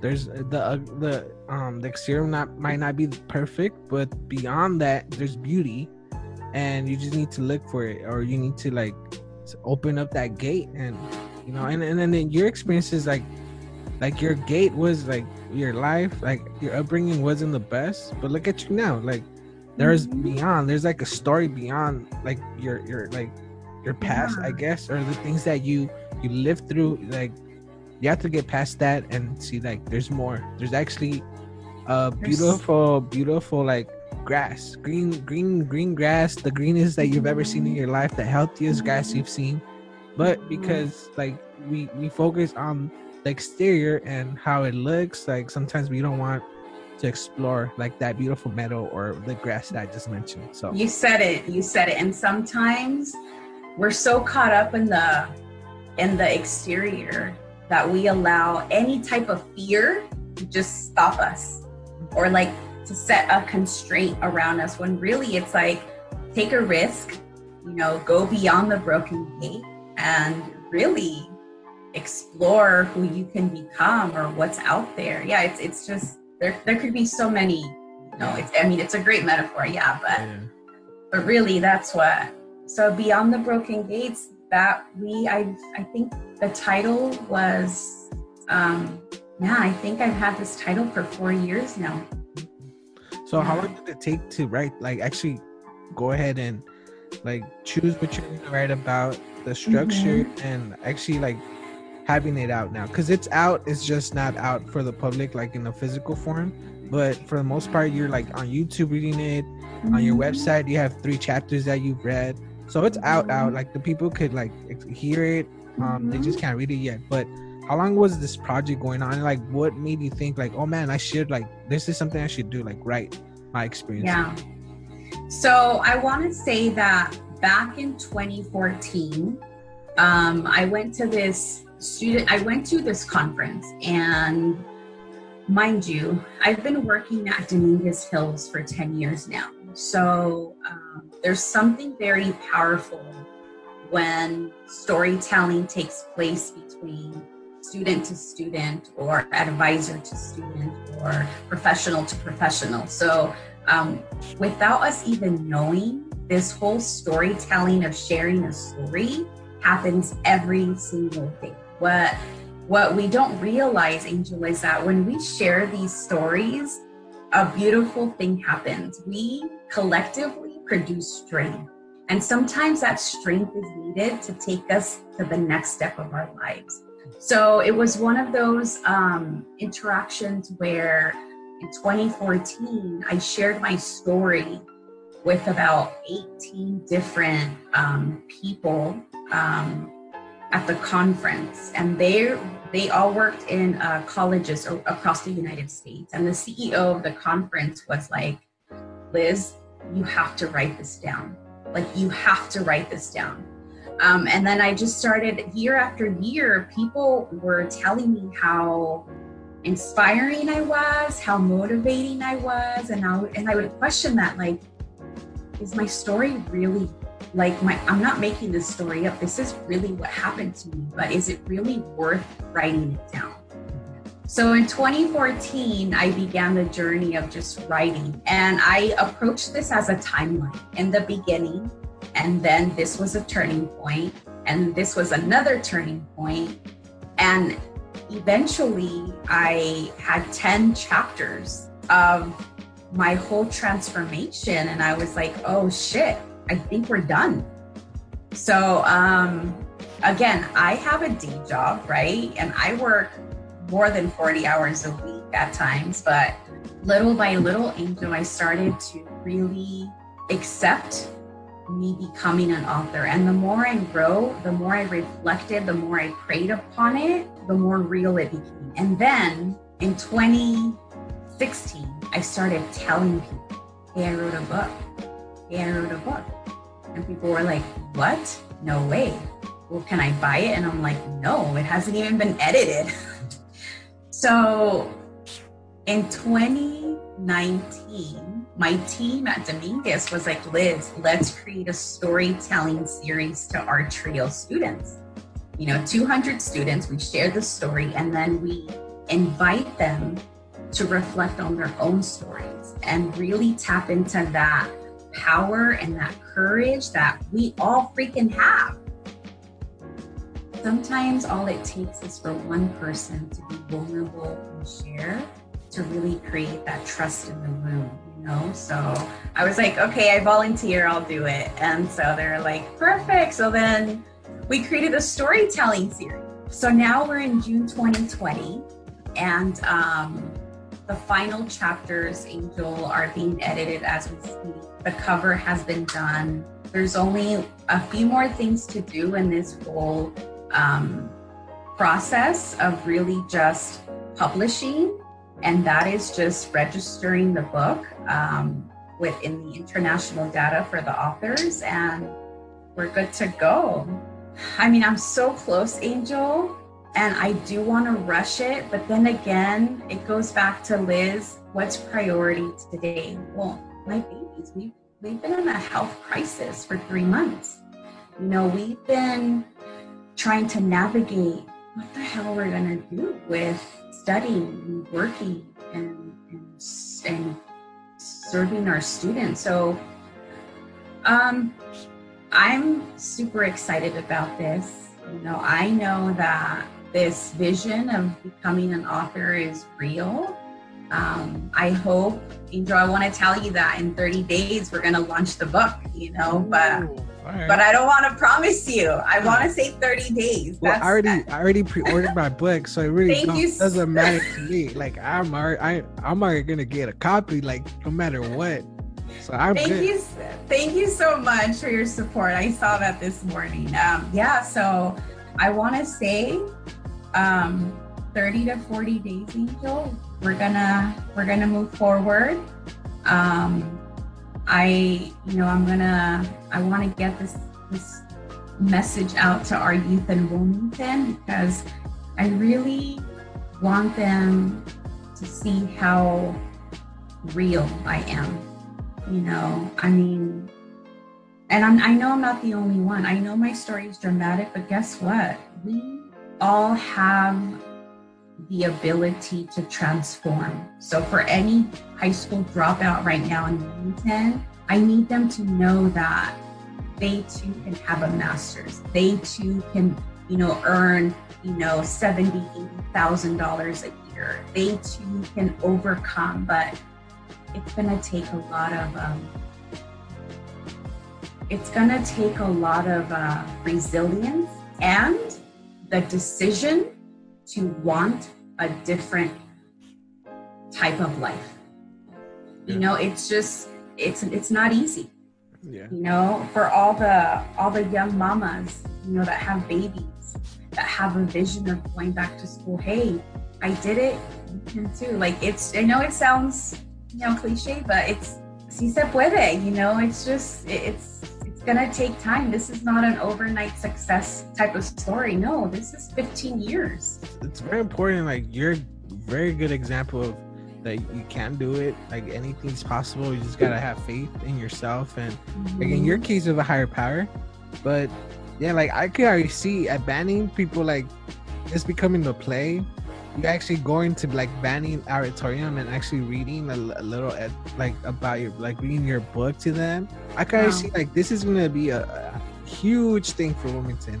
there's the uh, the um the exterior not might not be perfect, but beyond that, there's beauty, and you just need to look for it, or you need to like open up that gate and you know and, and then your experiences like like your gate was like your life like your upbringing wasn't the best but look at you now. Like there's mm-hmm. beyond there's like a story beyond like your your like your past i guess or the things that you you lived through. Like you have to get past that and see like there's more. There's actually a beautiful beautiful like grass. Green green green grass the greenest that you've ever seen in mm-hmm. your life the healthiest grass mm-hmm. you've seen. But because like we we focus on the exterior and how it looks like sometimes we don't want to explore like that beautiful meadow or the grass that i just mentioned so You said it. You said it. And sometimes we're so caught up in the in the exterior that we allow any type of fear to just stop us or like to set a constraint around us when really it's like take a risk, you know, go beyond the broken gate and really explore who you can become or what's out there. Yeah, it's it's just there there could be so many, you know, it's I mean it's a great metaphor, yeah, but yeah. but really that's what so beyond the broken gates that we i i think the title was um yeah i think i've had this title for four years now So how long did it take to write? Like actually, go ahead and like choose what you're gonna write about, the structure, and actually like having it out now. Cause it's out. It's just not out for the public like in a physical form. But for the most part, you're like on YouTube reading it. On your website, you have three chapters that you've read. So it's out. Out like the people could like hear it. Um, they just can't read it yet. But how long was this project going on? Like, what made you think like, oh man, I should like this is something I should do. Like, write my experience. yeah so i want to say that back in 2014 um i went to this student i went to this conference and mind you i've been working at dominguez hills for 10 years now. So um, there's something very powerful when storytelling takes place between student to student or advisor to student or professional to professional. So um, without us even knowing this whole storytelling of sharing a story happens every single day what what we don't realize angel is that when we share these stories a beautiful thing happens. We collectively produce strength. And sometimes that strength is needed to take us to the next step of our lives. So it was one of those um, interactions where in 2014, I shared my story with about 18 different um, people um, at the conference, and they they all worked in uh, colleges across the United States. And the CEO of the conference was like, "Liz, you have to write this down. Like you have to write this down." Um, and then I just started year after year. People were telling me how inspiring I was, how motivating I was, and I and I would question that like, is my story really like my? I'm not making this story up. This is really what happened to me, but is it really worth writing it down? So in 2014, I began the journey of just writing, and I approached this as a timeline. In the beginning, and then this was a turning point, and this was another turning point, and eventually I had 10 chapters of my whole transformation and I was like, "Oh shit, I think we're done." So, um again, I have a day job, right? And I work more than 40 hours a week at times, but little by little, Angel, I started to really accept me becoming an author. And the more I wrote, the more I reflected, the more I prayed upon it, the more real it became. And then in 2016, I started telling people, hey, I wrote a book. Hey, I wrote a book. And people were like, what? No way. Well, can I buy it? And I'm like, no, it hasn't even been edited. so in 2019, my team at Dominguez was like, Liz, let's create a storytelling series to our trio students. You know, 200 students, we share the story, and then we invite them to reflect on their own stories and really tap into that power and that courage that we all freaking have. sometimes all it takes is for one person to be vulnerable and share to really create that trust in the room, you know? So I was like, okay, I volunteer, I'll do it. And so they're like, perfect. So then we created a storytelling series. So now we're in June 2020, and um, the final chapters, Angel, are being edited as we speak. The cover has been done. There's only a few more things to do in this whole um, process of really just publishing, and that is just registering the book um, within the international data for the authors, and we're good to go. I mean, I'm so close, Angel, and I do want to rush it, but then again, it goes back to Liz. What's priority today? Well, my babies. We we've been in a health crisis for three months. You know, we've been trying to navigate what the hell we're gonna do with studying and working and and, and serving our students. So, um, I'm super excited about this. You know, I know that this vision of becoming an author is real. Um, I hope, Angel, I want to tell you that in 30 days we're going to launch the book, you know, but Alright. but I don't want to promise you. I want to say 30 days. well, That's I already, I already pre-ordered my book, so it really Thank don't- you so- doesn't matter to me. Like I'm already, I, I'm already gonna get a copy, like no matter what. So I'm Thank good. you, thank you so much for your support. I saw that this morning. Um, yeah, so I want to say, um, 30 to 40 days, Angel. We're gonna we're gonna move forward. Um, I, you know, I'm gonna I want to get this this message out to our youth in Wilmington because I really want them to see how real I am you know i mean and I'm, i know i'm not the only one i know my story is dramatic but guess what we all have the ability to transform. So for any high school dropout right now in Wilmington, i need them to know that they too can have a master's. They too can you know earn you know 70 80000 dollars a year. They too can overcome but it's gonna take a lot of um, it's gonna take a lot of uh, resilience and the decision to want a different type of life. You know it's just it's it's not easy. Yeah. you know for all the all the young mamas you know that have babies that have a vision of going back to school hey i did it you can too like it's i know it sounds you know cliche but it's si se puede you know it's just it- it's it's gonna take time this is not an overnight success type of story no this is 15 years It's very important. Like you're a very good example of that you can do it. Like anything's possible. You just gotta have faith in yourself and like in your mm-hmm. case of a higher power but yeah like i could already see at banning people like it's becoming the play you actually going to like banning auditorium and actually reading a little ed- like about your like reading your book to them i can already Wow. see like this is gonna be a, a huge thing for wilmington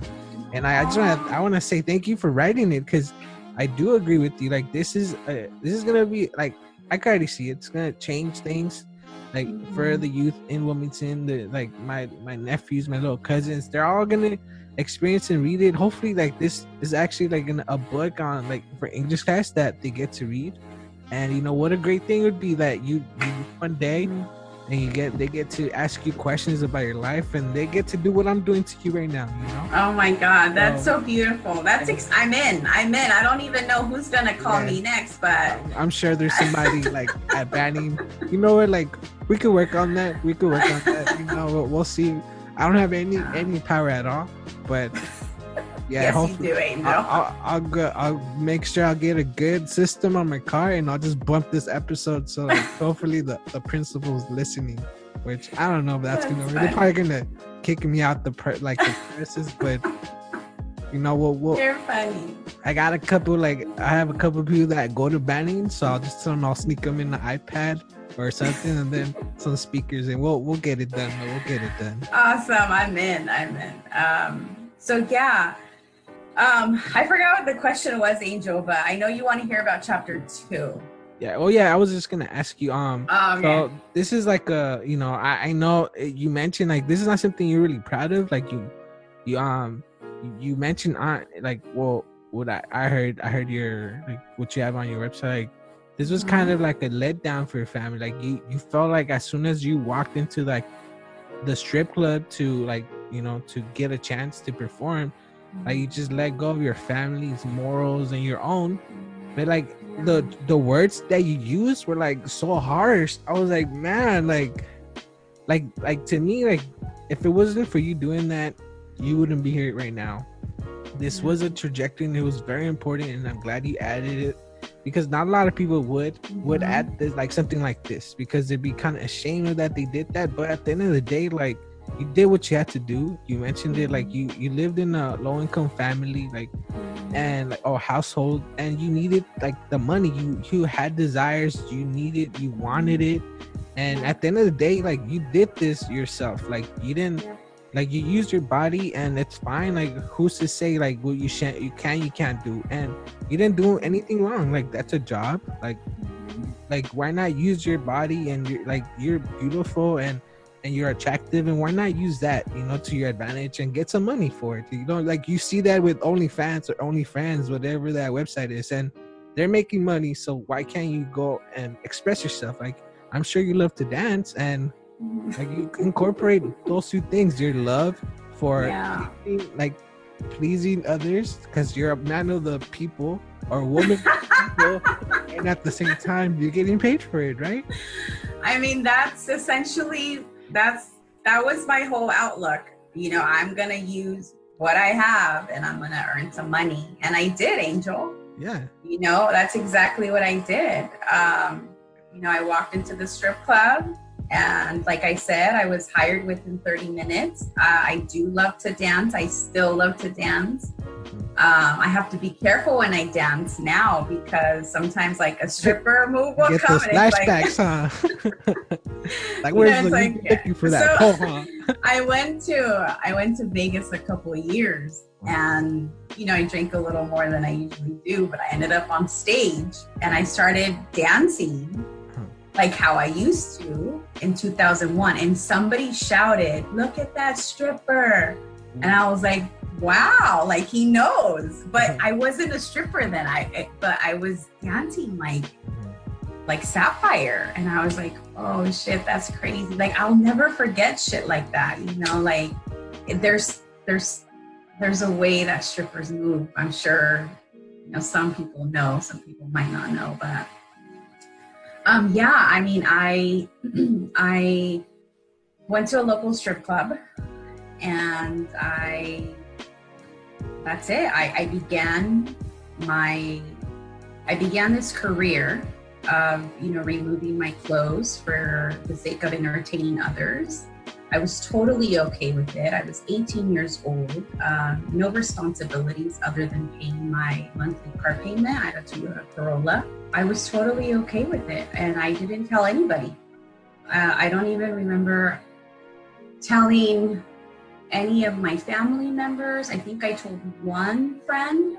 and i, I just want to i want to say thank you for writing it because i do agree with you like this is uh, this is gonna be like i can already see it. it's gonna change things like for Mhm. the youth in Wilmington, the like my my nephews, my little cousins, they're all gonna experience and read it. Hopefully, like this is actually like an, a book on like for English class that they get to read. And you know what a great thing would be that you, you one day mm-hmm. and you get they get to ask you questions about your life and they get to do what I'm doing to you right now. You know. Oh my God, that's So- so beautiful. That's ex- I'm in. I'm in. I don't even know who's gonna call Yeah. me next, but I'm sure there's somebody like at banning. You know what? Like we could work on that. We could work on that. You know, we'll, we'll see. I don't have any any power at all, but yeah, yes, hopefully you do. I'll, I'll, I'll go. I'll make sure I'll get a good system on my car, and I'll just bump this episode so like, hopefully the the principal's listening. Which I don't know if that's, That's gonna. funny. They're probably gonna kick me out the per, like the premises, but you know we'll, we'll You're funny. I got a couple like I have a couple people that go to banning, so I'll just tell them I'll sneak them in the iPad or something, and then some speakers, and we'll we'll get it done. We'll get it done. Awesome. I'm in. I'm in. Um, so yeah, Um, I forgot what the question was, Angel, but I know you want to hear about chapter two. Yeah. Oh yeah. I was just gonna ask you. Um. Um, So this is like a you know I I know uh, you mentioned like this is not something you're really proud of. Like you, you um you- you mentioned on like well what I I heard I heard your like what you have on your website. This was kind of mm-hmm. like a letdown for your family. Like you you felt like as soon as you walked into like the strip club to like you know to get a chance to perform like you just let go of your family's morals and your own. But like mm-hmm. the the words that you used were like so harsh. I was like man like like like to me like if it wasn't for you doing that you wouldn't be here right now. This mm-hmm. was a trajectory and it was very important and i'm glad you added it because not a lot of people would would mm-hmm. add this like something like this because they'd be kind of ashamed of that they did that. But at the end of the day like you did what you had to do. You mentioned it like you you lived in a low income family like mm-hmm. and like or household and you needed like the money. You you had desires. You needed you wanted mm-hmm. it. And at the end of the day like you did this yourself. Like you didn't like you use your body and it's fine. Like who's to say like what you shan't you can you can't do? And you didn't do anything wrong. Like that's a job. Like like why not use your body and you're like you're beautiful and and you're attractive and why not use that you know to your advantage and get some money for it? You know like you see that with OnlyFans or OnlyFans whatever that website is and they're making money so why can't you go and express yourself? Like I'm sure you love to dance and like you incorporate those two things your love for Yeah. pleasing, like pleasing others because you're a man of the people or a woman of the people and at the same time you're getting paid for it right I mean, that's essentially that's that was my whole outlook. You know, I'm gonna use what I have and I'm gonna earn some money. And I did, Angel. yeah You know, that's exactly what I did. Um, you know, I walked into the strip club and like I said, I was hired within 30 minutes. Uh, I do love to dance. I still love to dance. Um, I have to be careful when I dance now because sometimes like a stripper move will get come those and it's like, flashbacks, huh? like You where's the like- looking for that? so- oh, huh? I went to I went to Vegas a couple of years and you know I drank a little more than I usually do, but I ended up on stage and I started dancing like how I used to in 2001 and somebody shouted, "Look at that stripper." And I was like, "Wow, like he knows." But mm-hmm. I wasn't a stripper then. I but I was dancing like like sapphire and i was like oh shit that's crazy like i'll never forget shit like that you know like there's there's there's a way that strippers move i'm sure you know some people know some people might not know but um yeah i mean i i went to a local strip club and i that's it. I i began my i began this career of you know removing my clothes for the sake of entertaining others i was totally okay with it. I was 18 years old um, no responsibilities other than paying my monthly car payment. I had a toyota corolla. I was totally okay with it and i didn't tell anybody. Uh, i don't even remember telling any of my family members. I think i told one friend.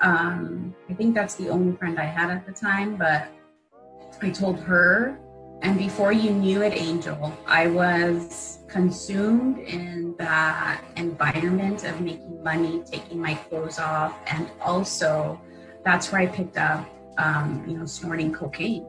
Um, I think that's the only friend I had at the time, but I told her. And before you knew it, Angel, I was consumed in that environment of making money, taking my clothes off, and also that's where I picked up, um, you know, snorting cocaine.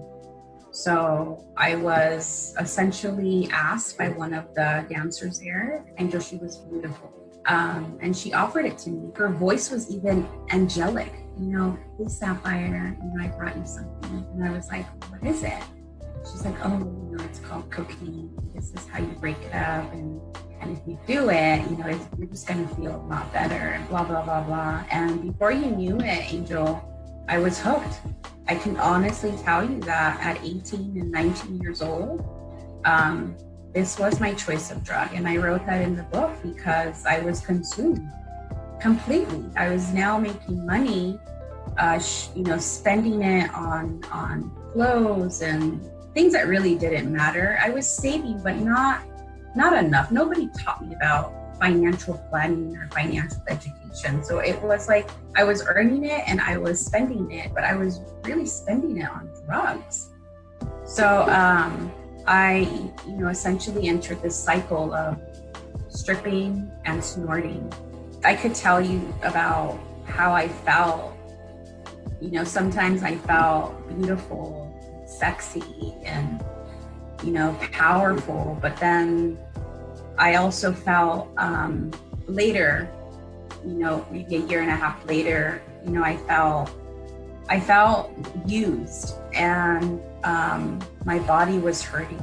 So I was essentially asked by one of the dancers there, Angel, she was beautiful um, and she offered it to me. Her voice was even angelic. You know, hey Sapphire, you know, I brought you something, and I was like, what is it? She's like, oh, you know, it's called cocaine. This is how you break it up, and and if you do it, you know, it's, you're just gonna feel a lot better, blah blah blah blah. And before you knew it, Angel, I was hooked. I can honestly tell you that at 18 and 19 years old, um, this was my choice of drug and i wrote that in the book because i was consumed completely i was now making money uh, sh- you know spending it on on clothes and things that really didn't matter i was saving but not not enough nobody taught me about financial planning or financial education. So it was like I was earning it and I was spending it, but I was really spending it on drugs. So um, I, you know, essentially entered this cycle of stripping and snorting. I could tell you about how I felt. You know, sometimes I felt beautiful, sexy, and, you know, powerful, but then I also felt um, later, you know, maybe a year and a half later, you know, I felt I felt used and um, my body was hurting.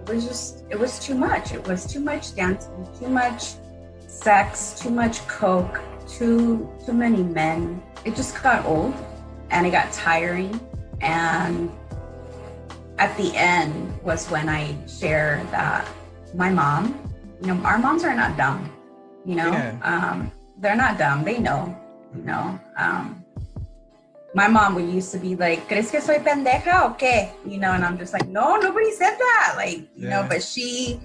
It was just, it was too much. It was too much dancing, too much sex, too much coke, too too many men. It just got old and it got tiring. And at the end was when I shared that my mom, you know, our moms are not dumb, you know, Yeah. um, they're not dumb. They know, you know. Um, my mom would used to be like, ¿Crees que soy pendeja o qué? You know, and I'm just like, no, nobody said that. Like, you know, but she,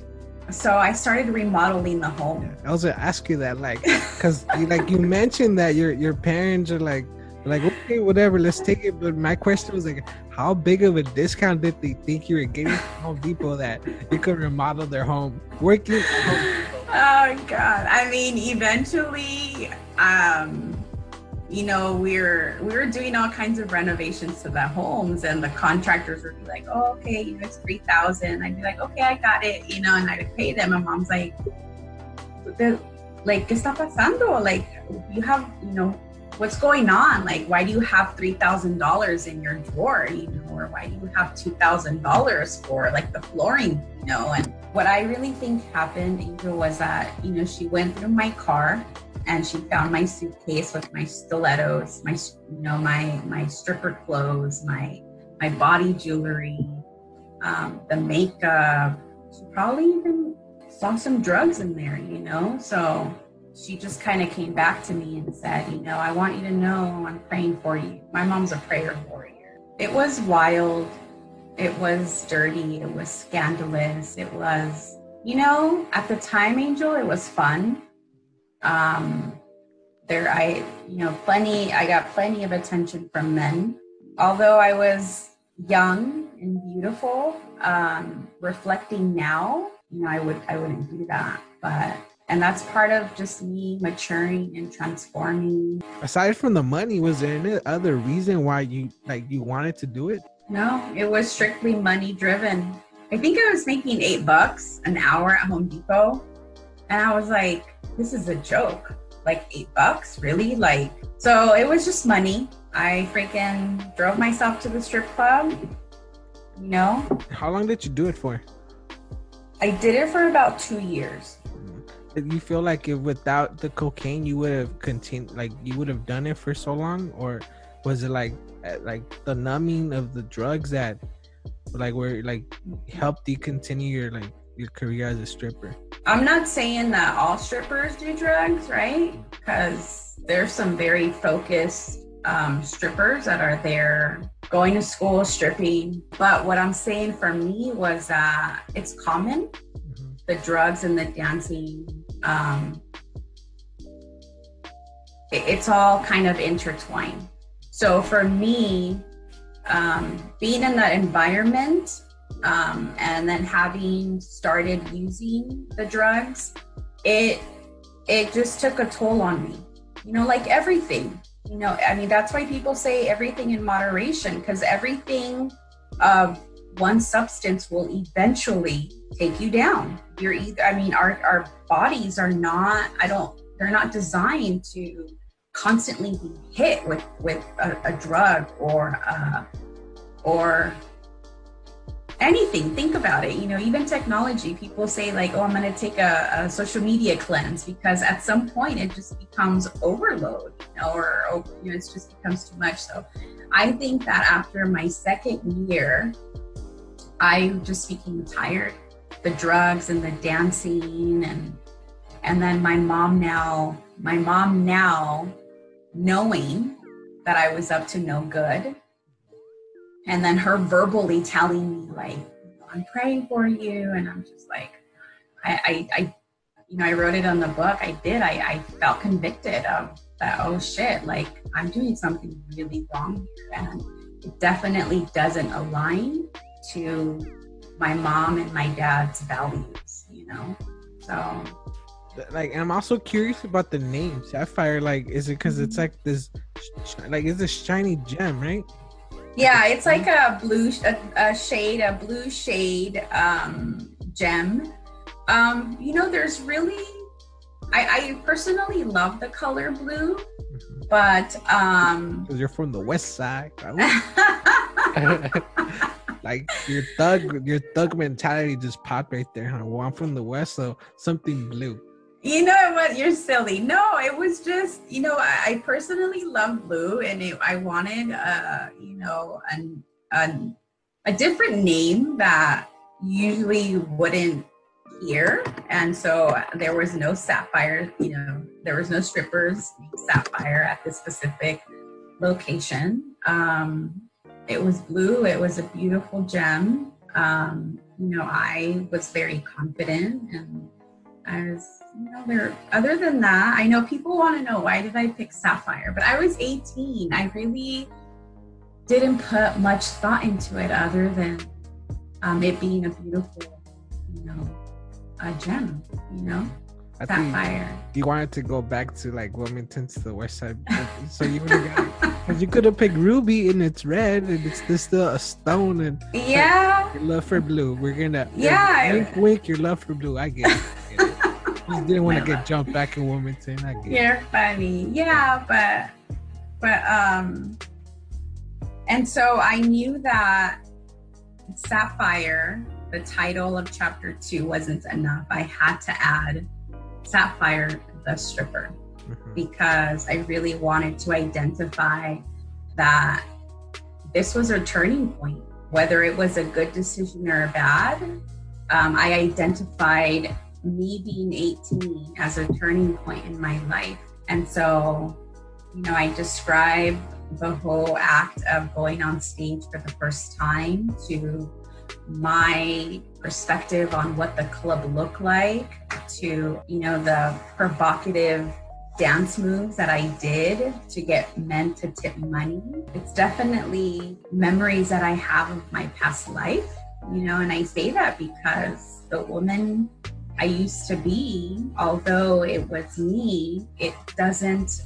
so I started remodeling the home. I was gonna ask you that, like, cause you, like you mentioned that your your parents are like, like okay, whatever, let's take it. But my question was like, how big of a discount did they think you were getting from Home Depot that you could remodel their home? Working, Oh God. I mean, eventually, um, you know, we're we were doing all kinds of renovations to the homes and the contractors would be like, Oh, okay, you know, it's three thousand. I'd be like, Okay, I got it, you know, and I'd pay them. And mom's like, "The- like, ¿qué está pasando? Like, you have, you know, what's going on? Like, why do you have three thousand dollars in your drawer, you know, or why do you have two thousand dollars for like the flooring, you know? And what I really think happened, Angel, was that you know she went through my car and she found my suitcase with my stilettos, my you know my my stripper clothes, my my body jewelry, um, the makeup. She probably even saw some drugs in there, you know. So she just kind of came back to me and said, you know, I want you to know I'm praying for you. My mom's a prayer warrior. It was wild. It was dirty. It was scandalous. It was, you know, at the time, Angel, it was fun. Um, there, I, you know, plenty, I got plenty of attention from men. Although I was young and beautiful, um, reflecting now, you know, I would, I wouldn't do that. But, and that's part of just me maturing and transforming. aside from the money, was there any other reason why you like you wanted to do it? No, it was strictly money driven. I think I was making eight bucks an hour at Home Depot. And I was like, this is a joke. Like eight bucks? Really? Like, so it was just money. I freaking drove myself to the strip club. You know, How long did you do it for? I did it for about two years. Did you feel like if without the cocaine you would have continued, like you would have done it for so long, or was it like uh, like the numbing of the drugs that like were like helped you continue your like your career as a stripper? I'm not saying that all strippers do drugs, right? Because there's some very focused um, strippers that are there going to school, stripping. But what I'm saying for me was that it's common the drugs and the dancing. Um, it- it's all kind of intertwined. So for me, um, being in that environment um, and then having started using the drugs, it it just took a toll on me. You know, like everything. You know, I mean, that's why people say everything in moderation because everything of one substance will eventually take you down. You're either, I mean, our, our bodies are not, I don't, they're not designed to constantly be hit with, with a, a drug or, uh, or anything. Think about it. You know, even technology, people say like, oh, I'm going to take a, a social media cleanse because at some point it just becomes overload, you know, or, or you know, it just becomes too much. So I think that after my second year, I just became tired. The drugs and the dancing and and then my mom now, my mom now knowing that I was up to no good. And then her verbally telling me like, I'm praying for you. And I'm just like, I, I, I you know, I wrote it on the book. I did. I, I felt convicted of that. Oh shit! Like I'm doing something really wrong here, and it definitely doesn't align to my mom and my dad's values. You know, so like and i'm also curious about the name sapphire like is it because it's Mm-hmm. like this like it's a shiny gem right Yeah, it's like a blue, a, a shade, a blue shade um, gem. Um, you know, there's really, I, I personally love the color blue, but um, because you're from the west side like your thug your thug mentality just popped right there huh well i'm from the west so something blue you know what? You're silly. No, it was just, you know, I, I personally love blue, and it, I wanted, uh, you know, an, an, a different name that usually wouldn't hear, and so there was no sapphire. You know, there was no strippers sapphire at this specific location. Um, it was blue. It was a beautiful gem. Um, you know, I was very confident and I was, you know, there. Other than that, I know people want to know why did I pick sapphire, but I was 18. I really didn't put much thought into it, other than um, it being a beautiful, you know, a gem. You know, i sapphire. you wanted to go back to like wilmington to the west side so you would have got because you could have picked ruby and it's red and it's there's still a stone and Yeah, your love for blue we're gonna Yeah. wink wink your love for blue i get it, I get it. just didn't want to get jumped back in wilmington i get it you're funny. Yeah, but but um, and so I knew that sapphire, the title of chapter two, wasn't enough. I had to add sapphire, the stripper. Mhm. because I really wanted to identify that this was a turning point, whether it was a good decision or a bad. Um, I identified me being 18 as a turning point in my life. And so, you know, I describe the whole act of going on stage for the first time to my perspective on what the club looked like to you know the provocative dance moves that I did to get men to tip money. It's definitely memories that I have of my past life, you know, and I say that because the woman I used to be, although it was me, it doesn't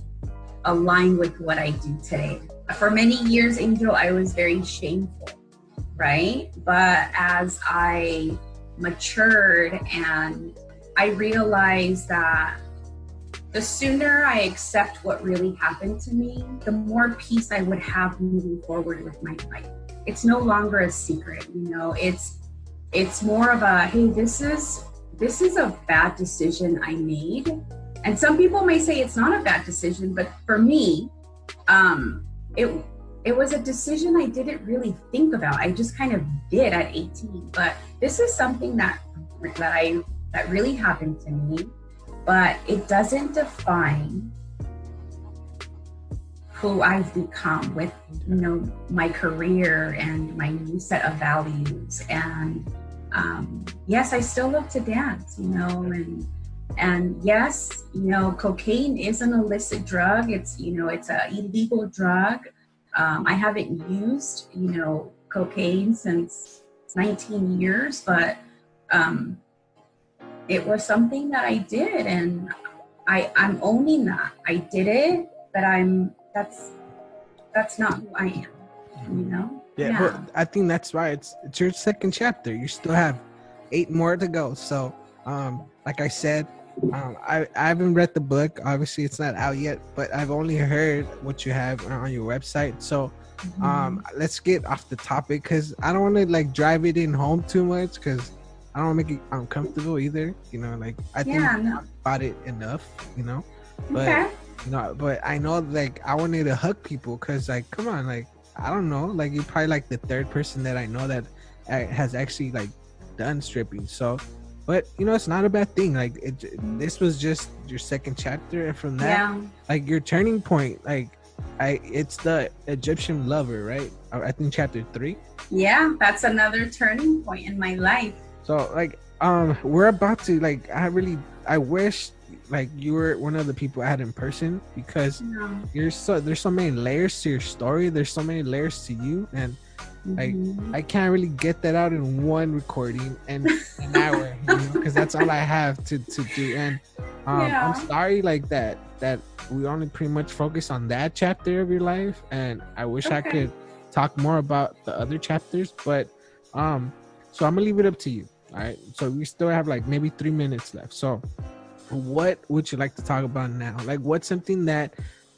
align with what I do today. For many years, Angel, I was very shameful, right? But as I matured and I realized that the sooner I accept what really happened to me, the more peace I would have moving forward with my life. It's no longer a secret, you know. It's it's more of a hey, this is this is a bad decision I made. And some people may say it's not a bad decision, but for me, um, it it was a decision I didn't really think about. I just kind of did at 18. But this is something that that I that really happened to me but it doesn't define who I've become with you know my career and my new set of values. And um, yes I still love to dance you know and and yes you know cocaine is an illicit drug. It's you know it's a illegal drug. Um, I haven't used you know cocaine since 19 years but um, it was something that I did and I I'm owning that. I did it, but I'm that's that's not who I am, you know? Yeah, but I think that's right. It's it's your second chapter. You still have eight more to go. So, um, like I said, um, I I haven't read the book. Obviously, it's not out yet, but I've only heard what you have on your website. So, um, let's get off the topic because I don't want to like drive it in home too much because I don't make it uncomfortable either. You know, like I think yeah, no. about it enough. You know, but Okay. no, but I know like I wanted to hug people because like come on, like I don't know, like you're probably like the third person that I know that has actually like done stripping. So, but you know, it's not a bad thing. Like it, mm-hmm. this was just your second chapter, and from that, Yeah. like your turning point, like I, it's the Egyptian lover, right? I think chapter three. Yeah, that's another turning point in my life. So like um we're about to like I really I wish like you were one of the people I had in person because No. you're so there's so many layers to your story. There's so many layers to you, and like Mhm. I can't really get that out in one recording and an hour, you know, because that's all I have to to do. And um, Yeah. I'm sorry, like that that we only pretty much focus on that chapter of your life, and I wish I could talk more about the other chapters, but um, so I'm gonna leave it up to you. All right, so we still have like maybe three minutes left. So, what would you like to talk about now? Like, what's something that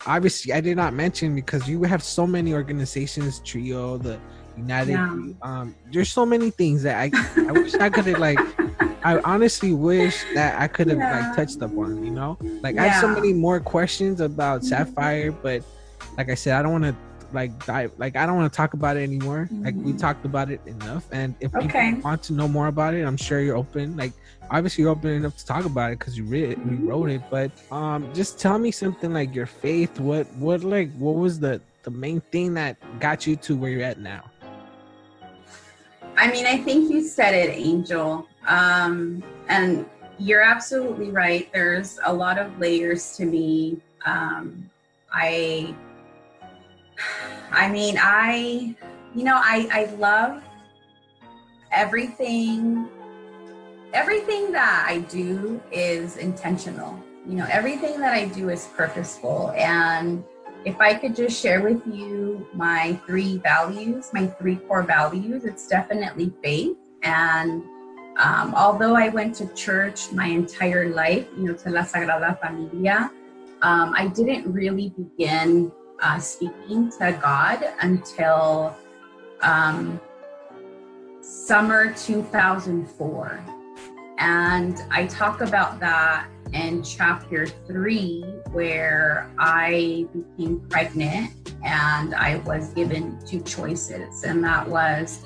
obviously I did not mention because you have so many organizations, Trio, the United. Yeah. Um, there's so many things that I I wish I could have like. I honestly wish that I could have Yeah. like touched upon. You know, like I have so many more questions about Sapphire, but like I said, I don't want to like dive. Like I don't want to talk about it anymore. Like we Mhm. talked about it enough, and if people want to know more about it, I'm sure you're open. Like obviously you're open enough to talk about it because you read it, you wrote it. But um, just tell me something like your faith. What what like what was the the main thing that got you to where you're at now? I mean, I think you said it, Angel. Um, and you're absolutely right. There's a lot of layers to me. Um, I, I mean, I, you know, I, I love everything. Everything that I do is intentional. You know, everything that I do is purposeful. And if I could just share with you my three values, my three core values, it's definitely faith. And um, although I went to church my entire life, you know, to La Sagrada Familia, um, I didn't really begin uh, speaking to God until um, summer 2004. And I talk about that in chapter three, where I became pregnant and I was given two choices, and that was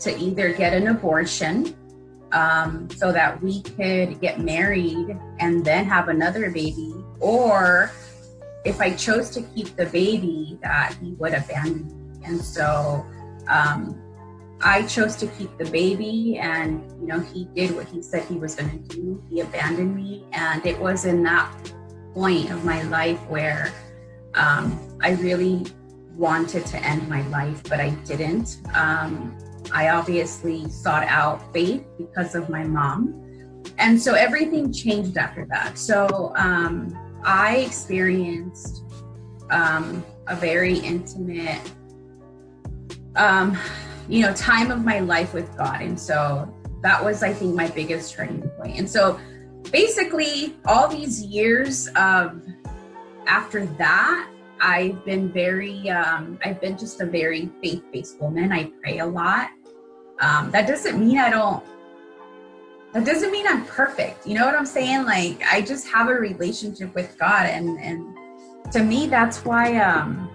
to either get an abortion um, so that we could get married and then have another baby, or if I chose to keep the baby, that he would abandon me. And so um, I chose to keep the baby, and you know, he did what he said he was going to do. He abandoned me, and it was in that point of my life where um, I really wanted to end my life, but I didn't. Um, I obviously sought out faith because of my mom, and so everything changed after that. So um, I experienced um, a very intimate um, you know, time of my life with God. And so that was, I think, my biggest turning point. And so basically, all these years of after that, I've been very, um, I've been just a very faith based woman. I pray a lot. Um, that doesn't mean I don't, that doesn't mean I'm perfect. You know what I'm saying? Like, I just have a relationship with God. And, and to me, that's why, um,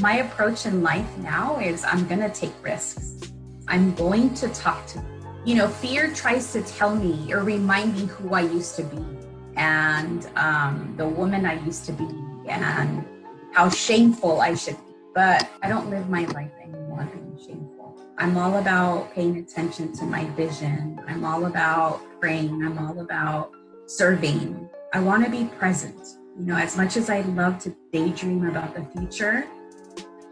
my approach in life now is I'm going to take risks. I'm going to talk to, you know, fear tries to tell me or remind me who I used to be and um, the woman I used to be and how shameful I should be. But I don't live my life anymore being shameful. I'm all about paying attention to my vision. I'm all about praying. I'm all about serving. I want to be present. You know, as much as I love to daydream about the future,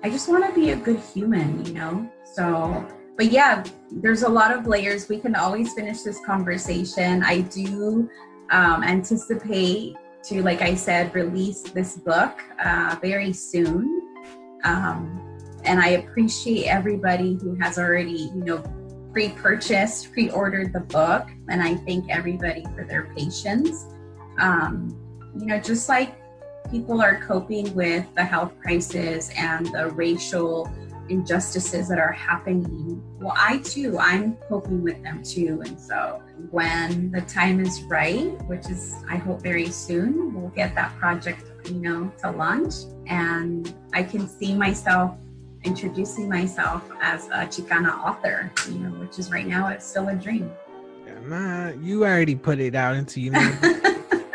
I just want to be a good human, you know? So, but yeah, there's a lot of layers. We can always finish this conversation. I do um, anticipate to, like I said, release this book uh, very soon. Um, and I appreciate everybody who has already, you know, pre purchased, pre ordered the book. And I thank everybody for their patience. Um, you know, just like people are coping with the health crisis and the racial injustices that are happening. Well, I too, I'm coping with them too. And so when the time is right, which is, I hope, very soon, we'll get that project, you know, to launch. And I can see myself introducing myself as a Chicana author, you know, which is right now, it's still a dream. Nah, you already put it out into you know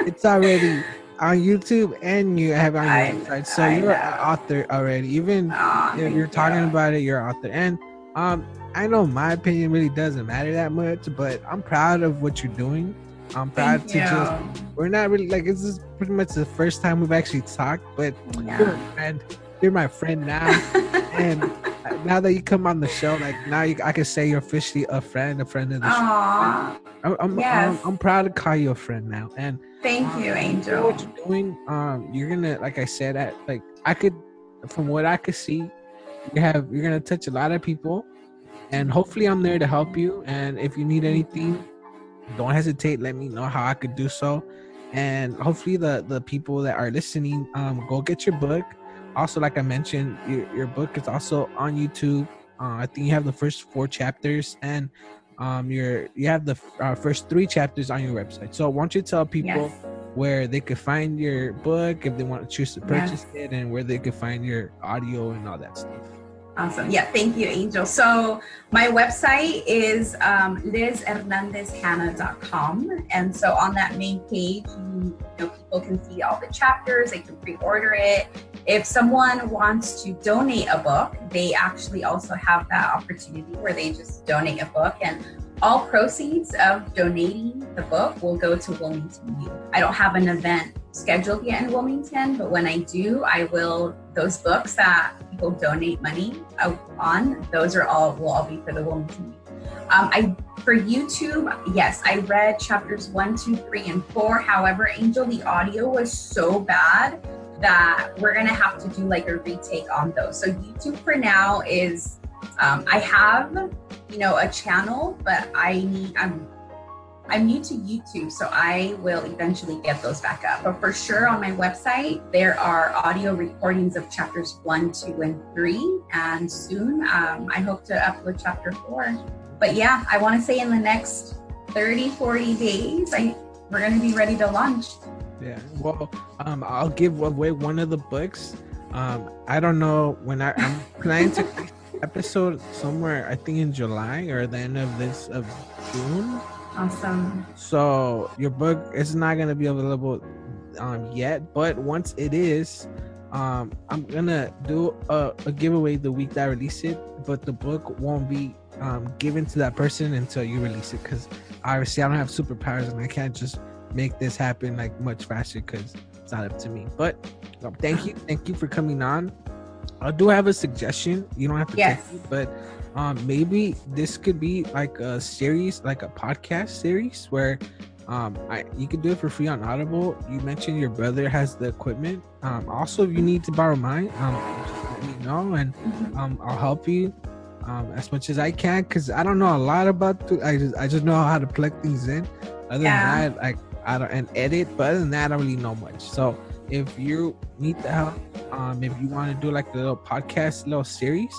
it's already on YouTube and you have it on your I- website. So I you're an author already. Even Aw, if you're talking you. about it, you're an author. And um I know my opinion really doesn't matter that much, but I'm proud of what you're doing. I'm proud Thank to you. just. We're not really like this is pretty much the first time we've actually talked, but you're Yeah. friend. You're my friend now, and now that you come on the show, like now you, I can say you're officially a friend, a friend of the show. Aw, I'm, I'm, yes. I'm, I'm proud to call you a friend now, and thank you, you know Angel. what you're doing. Um, you're gonna, like I said, at like I could, from what I could see, you have you're gonna touch a lot of people, and hopefully I'm there to help you. And if you need anything, don't hesitate. Let me know how I could do so, and hopefully the the people that are listening, um, go get your book. Also, like I mentioned, your your book is also on YouTube. Uh, I think you have the first four chapters, and um, your you have the uh, first three chapters on your website. So, why don't you tell people? Yes. where they could find your book if they want to choose to purchase Yes. it and where they could find your audio and all that stuff. Awesome. Yeah, thank you, Angel. So my website is um, lizhernandezhanna.com. And so on that main page, you, know, people can see all the chapters, they can pre-order it. If someone wants to donate a book, they actually also have that opportunity where they just donate a book and all proceeds of donating the book will go to Wilmington Youth. I don't have an event scheduled yet in Wilmington, but when I do, I will. Those books that people donate money on, those are all will all be for the Wilmington. Um, I for YouTube, yes, I read chapters one, two, three, and four. However, Angel, the audio was so bad that we're gonna have to do like a retake on those. So YouTube for now is um, I have you know a channel, but I need I'm I'm new to YouTube, so I will eventually get those back up. But for sure, on my website, there are audio recordings of chapters one, two, and three. And soon, um, I hope to upload chapter four. But yeah, I want to say in the next 30, 40 days, I, we're going to be ready to launch. Yeah. Well, um, I'll give away one of the books. Um, I don't know when I, I'm planning to episode somewhere. I think in July or the end of this of June. Awesome. So your book is not gonna be available um yet, but once it is, um I'm gonna do a, a giveaway the week that I release it, but the book won't be um given to that person until you release it because obviously I don't have superpowers and I can't just make this happen like much faster because it's not up to me. But thank you, thank you for coming on. I do have a suggestion. You don't have to Yes. take it, but um maybe this could be like a series like a podcast series where um i you could do it for free on audible you mentioned your brother has the equipment um also if you need to borrow mine um let me know and um i'll help you um as much as i can because i don't know a lot about the, i just i just know how to plug things in other Yeah. than that like i don't and edit but other than that i don't really know much so if you need the help um if you want to do like a little podcast little series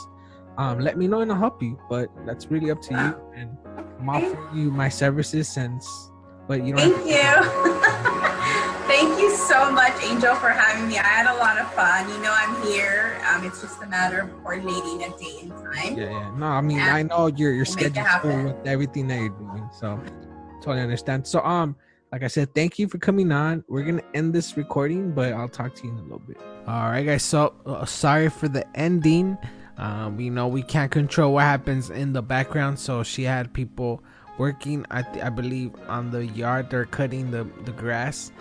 um, let me know and I'll help you. But that's really up to you. And I'm offering you my services since, but you don't. Thank you. Thank you so much, Angel, for having me. I had a lot of fun. You know, I'm here. Um, it's just a matter of coordinating a date and time. Yeah, yeah. No, I mean Yeah. I know your your schedule's full with everything that you're doing, so totally understand. So um, like I said, thank you for coming on. We're gonna end this recording, but I'll talk to you in a little bit. All right, guys. So uh, sorry for the ending. Um, you know we can't control what happens in the background, so she had people working. I th- I believe on the yard. They're cutting the the grass.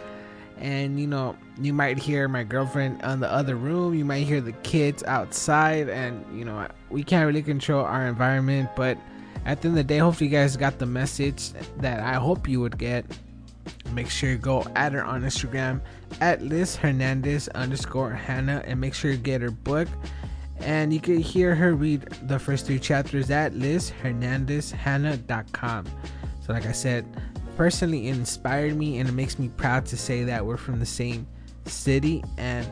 and you know you might hear my girlfriend on the other room you might hear the kids outside and you know we can't really control our environment but at the end of the day hopefully you guys got the message that i hope you would get make sure you go at her on instagram at liz hernandez underscore hannah and make sure you get her book. And you can hear her read the first three chapters at lizhernandezhannah.com so like i said personally inspired me and it makes me proud to say that we're from the same city. And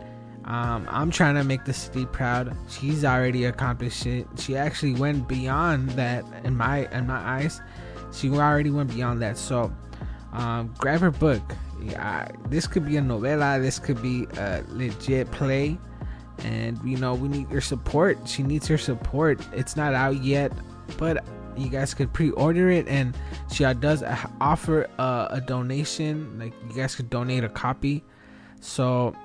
um, i'm trying to make the city proud. She's already accomplished it. She actually went beyond that in my in my eyes. She already went beyond that. So um, grab her book. Yeah, this could be a novella this could be a legit play. And you know we need your support. She needs your support. It's not out yet but you guys could pre-order it. And she does offer a, a donation. Like you guys could donate a copy. So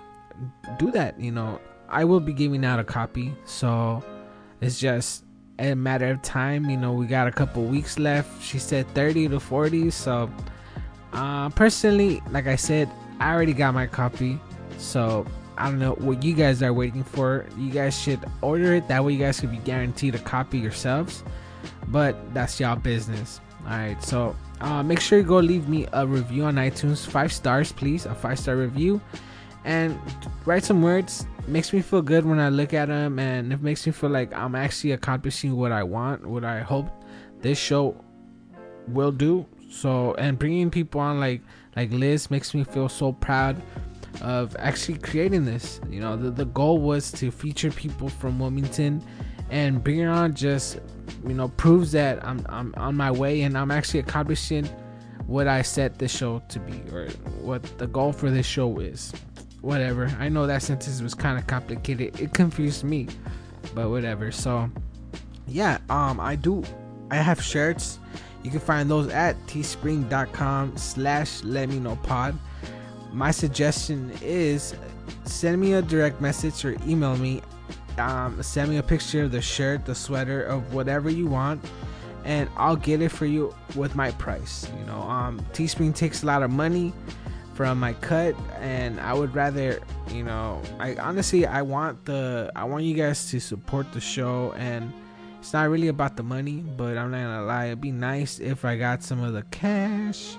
do that you know. I will be giving out a copy. So it's just a matter of time. You know we got a couple weeks left. She said 30 to 40 so Uh, personally, like I said, I already got my copy, so I don't know what you guys are waiting for. You guys should order it. That way, you guys could be guaranteed a copy yourselves. But that's y'all business. All right, so uh, make sure you go leave me a review on iTunes, five stars, please, a five star review, and write some words. Makes me feel good when I look at them, and it makes me feel like I'm actually accomplishing what I want, what I hope this show will do. So, and bringing people on like like Liz makes me feel so proud of actually creating this. You know, the, the goal was to feature people from Wilmington and bringing on just you know proves that I'm I'm on my way and I'm actually accomplishing what I set the show to be or what the goal for this show is. Whatever. I know that sentence was kind of complicated. It confused me, but whatever. So, yeah, um I do I have shirts. You can find those at teespring.com slash let me know pod. My suggestion is send me a direct message or email me. Um, send me a picture of the shirt, the sweater, of whatever you want, and I'll get it for you with my price. You know, um, Teespring takes a lot of money from my cut, and I would rather, you know, I honestly I want the I want you guys to support the show and it's not really about the money, but I'm not gonna lie, it'd be nice if I got some of the cash.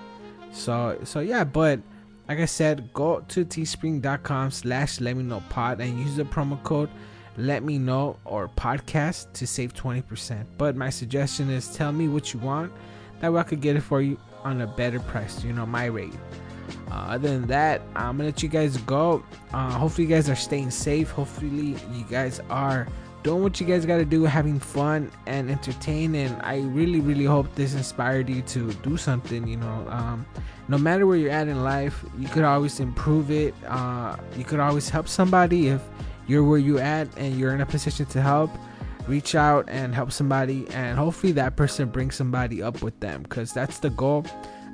So so yeah, but like I said, go to teespring.com slash let me know pod and use the promo code let me know or podcast to save 20%. But my suggestion is tell me what you want. That way I could get it for you on a better price, you know, my rate. Uh, other than that, I'm gonna let you guys go. Uh, hopefully, you guys are staying safe. Hopefully, you guys are doing what you guys got to do, having fun and entertaining. I really, really hope this inspired you to do something. You know, um, no matter where you're at in life, you could always improve it. Uh, you could always help somebody if you're where you're at and you're in a position to help. Reach out and help somebody, and hopefully that person brings somebody up with them because that's the goal.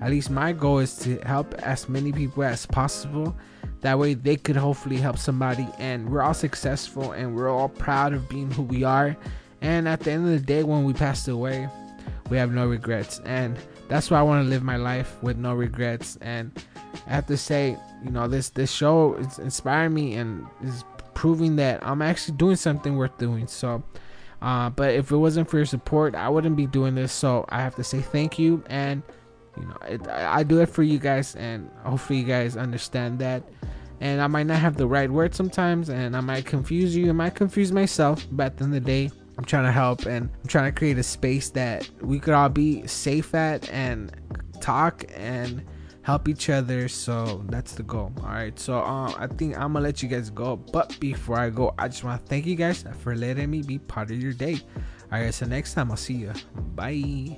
At least my goal is to help as many people as possible. That way they could hopefully help somebody, and we're all successful and we're all proud of being who we are. And at the end of the day, when we pass away, we have no regrets. And that's why I want to live my life with no regrets. And I have to say, you know, this this show is inspiring me and is proving that I'm actually doing something worth doing. So, uh, but if it wasn't for your support, I wouldn't be doing this. So I have to say thank you, and you know, it, I, I do it for you guys, and hopefully you guys understand that. And I might not have the right word sometimes, and I might confuse you, I might confuse myself. But at the end of the day, I'm trying to help, and I'm trying to create a space that we could all be safe at and talk and help each other so that's the goal all right so um i think i'm gonna let you guys go but before i go i just want to thank you guys for letting me be part of your day all right so next time i'll see you bye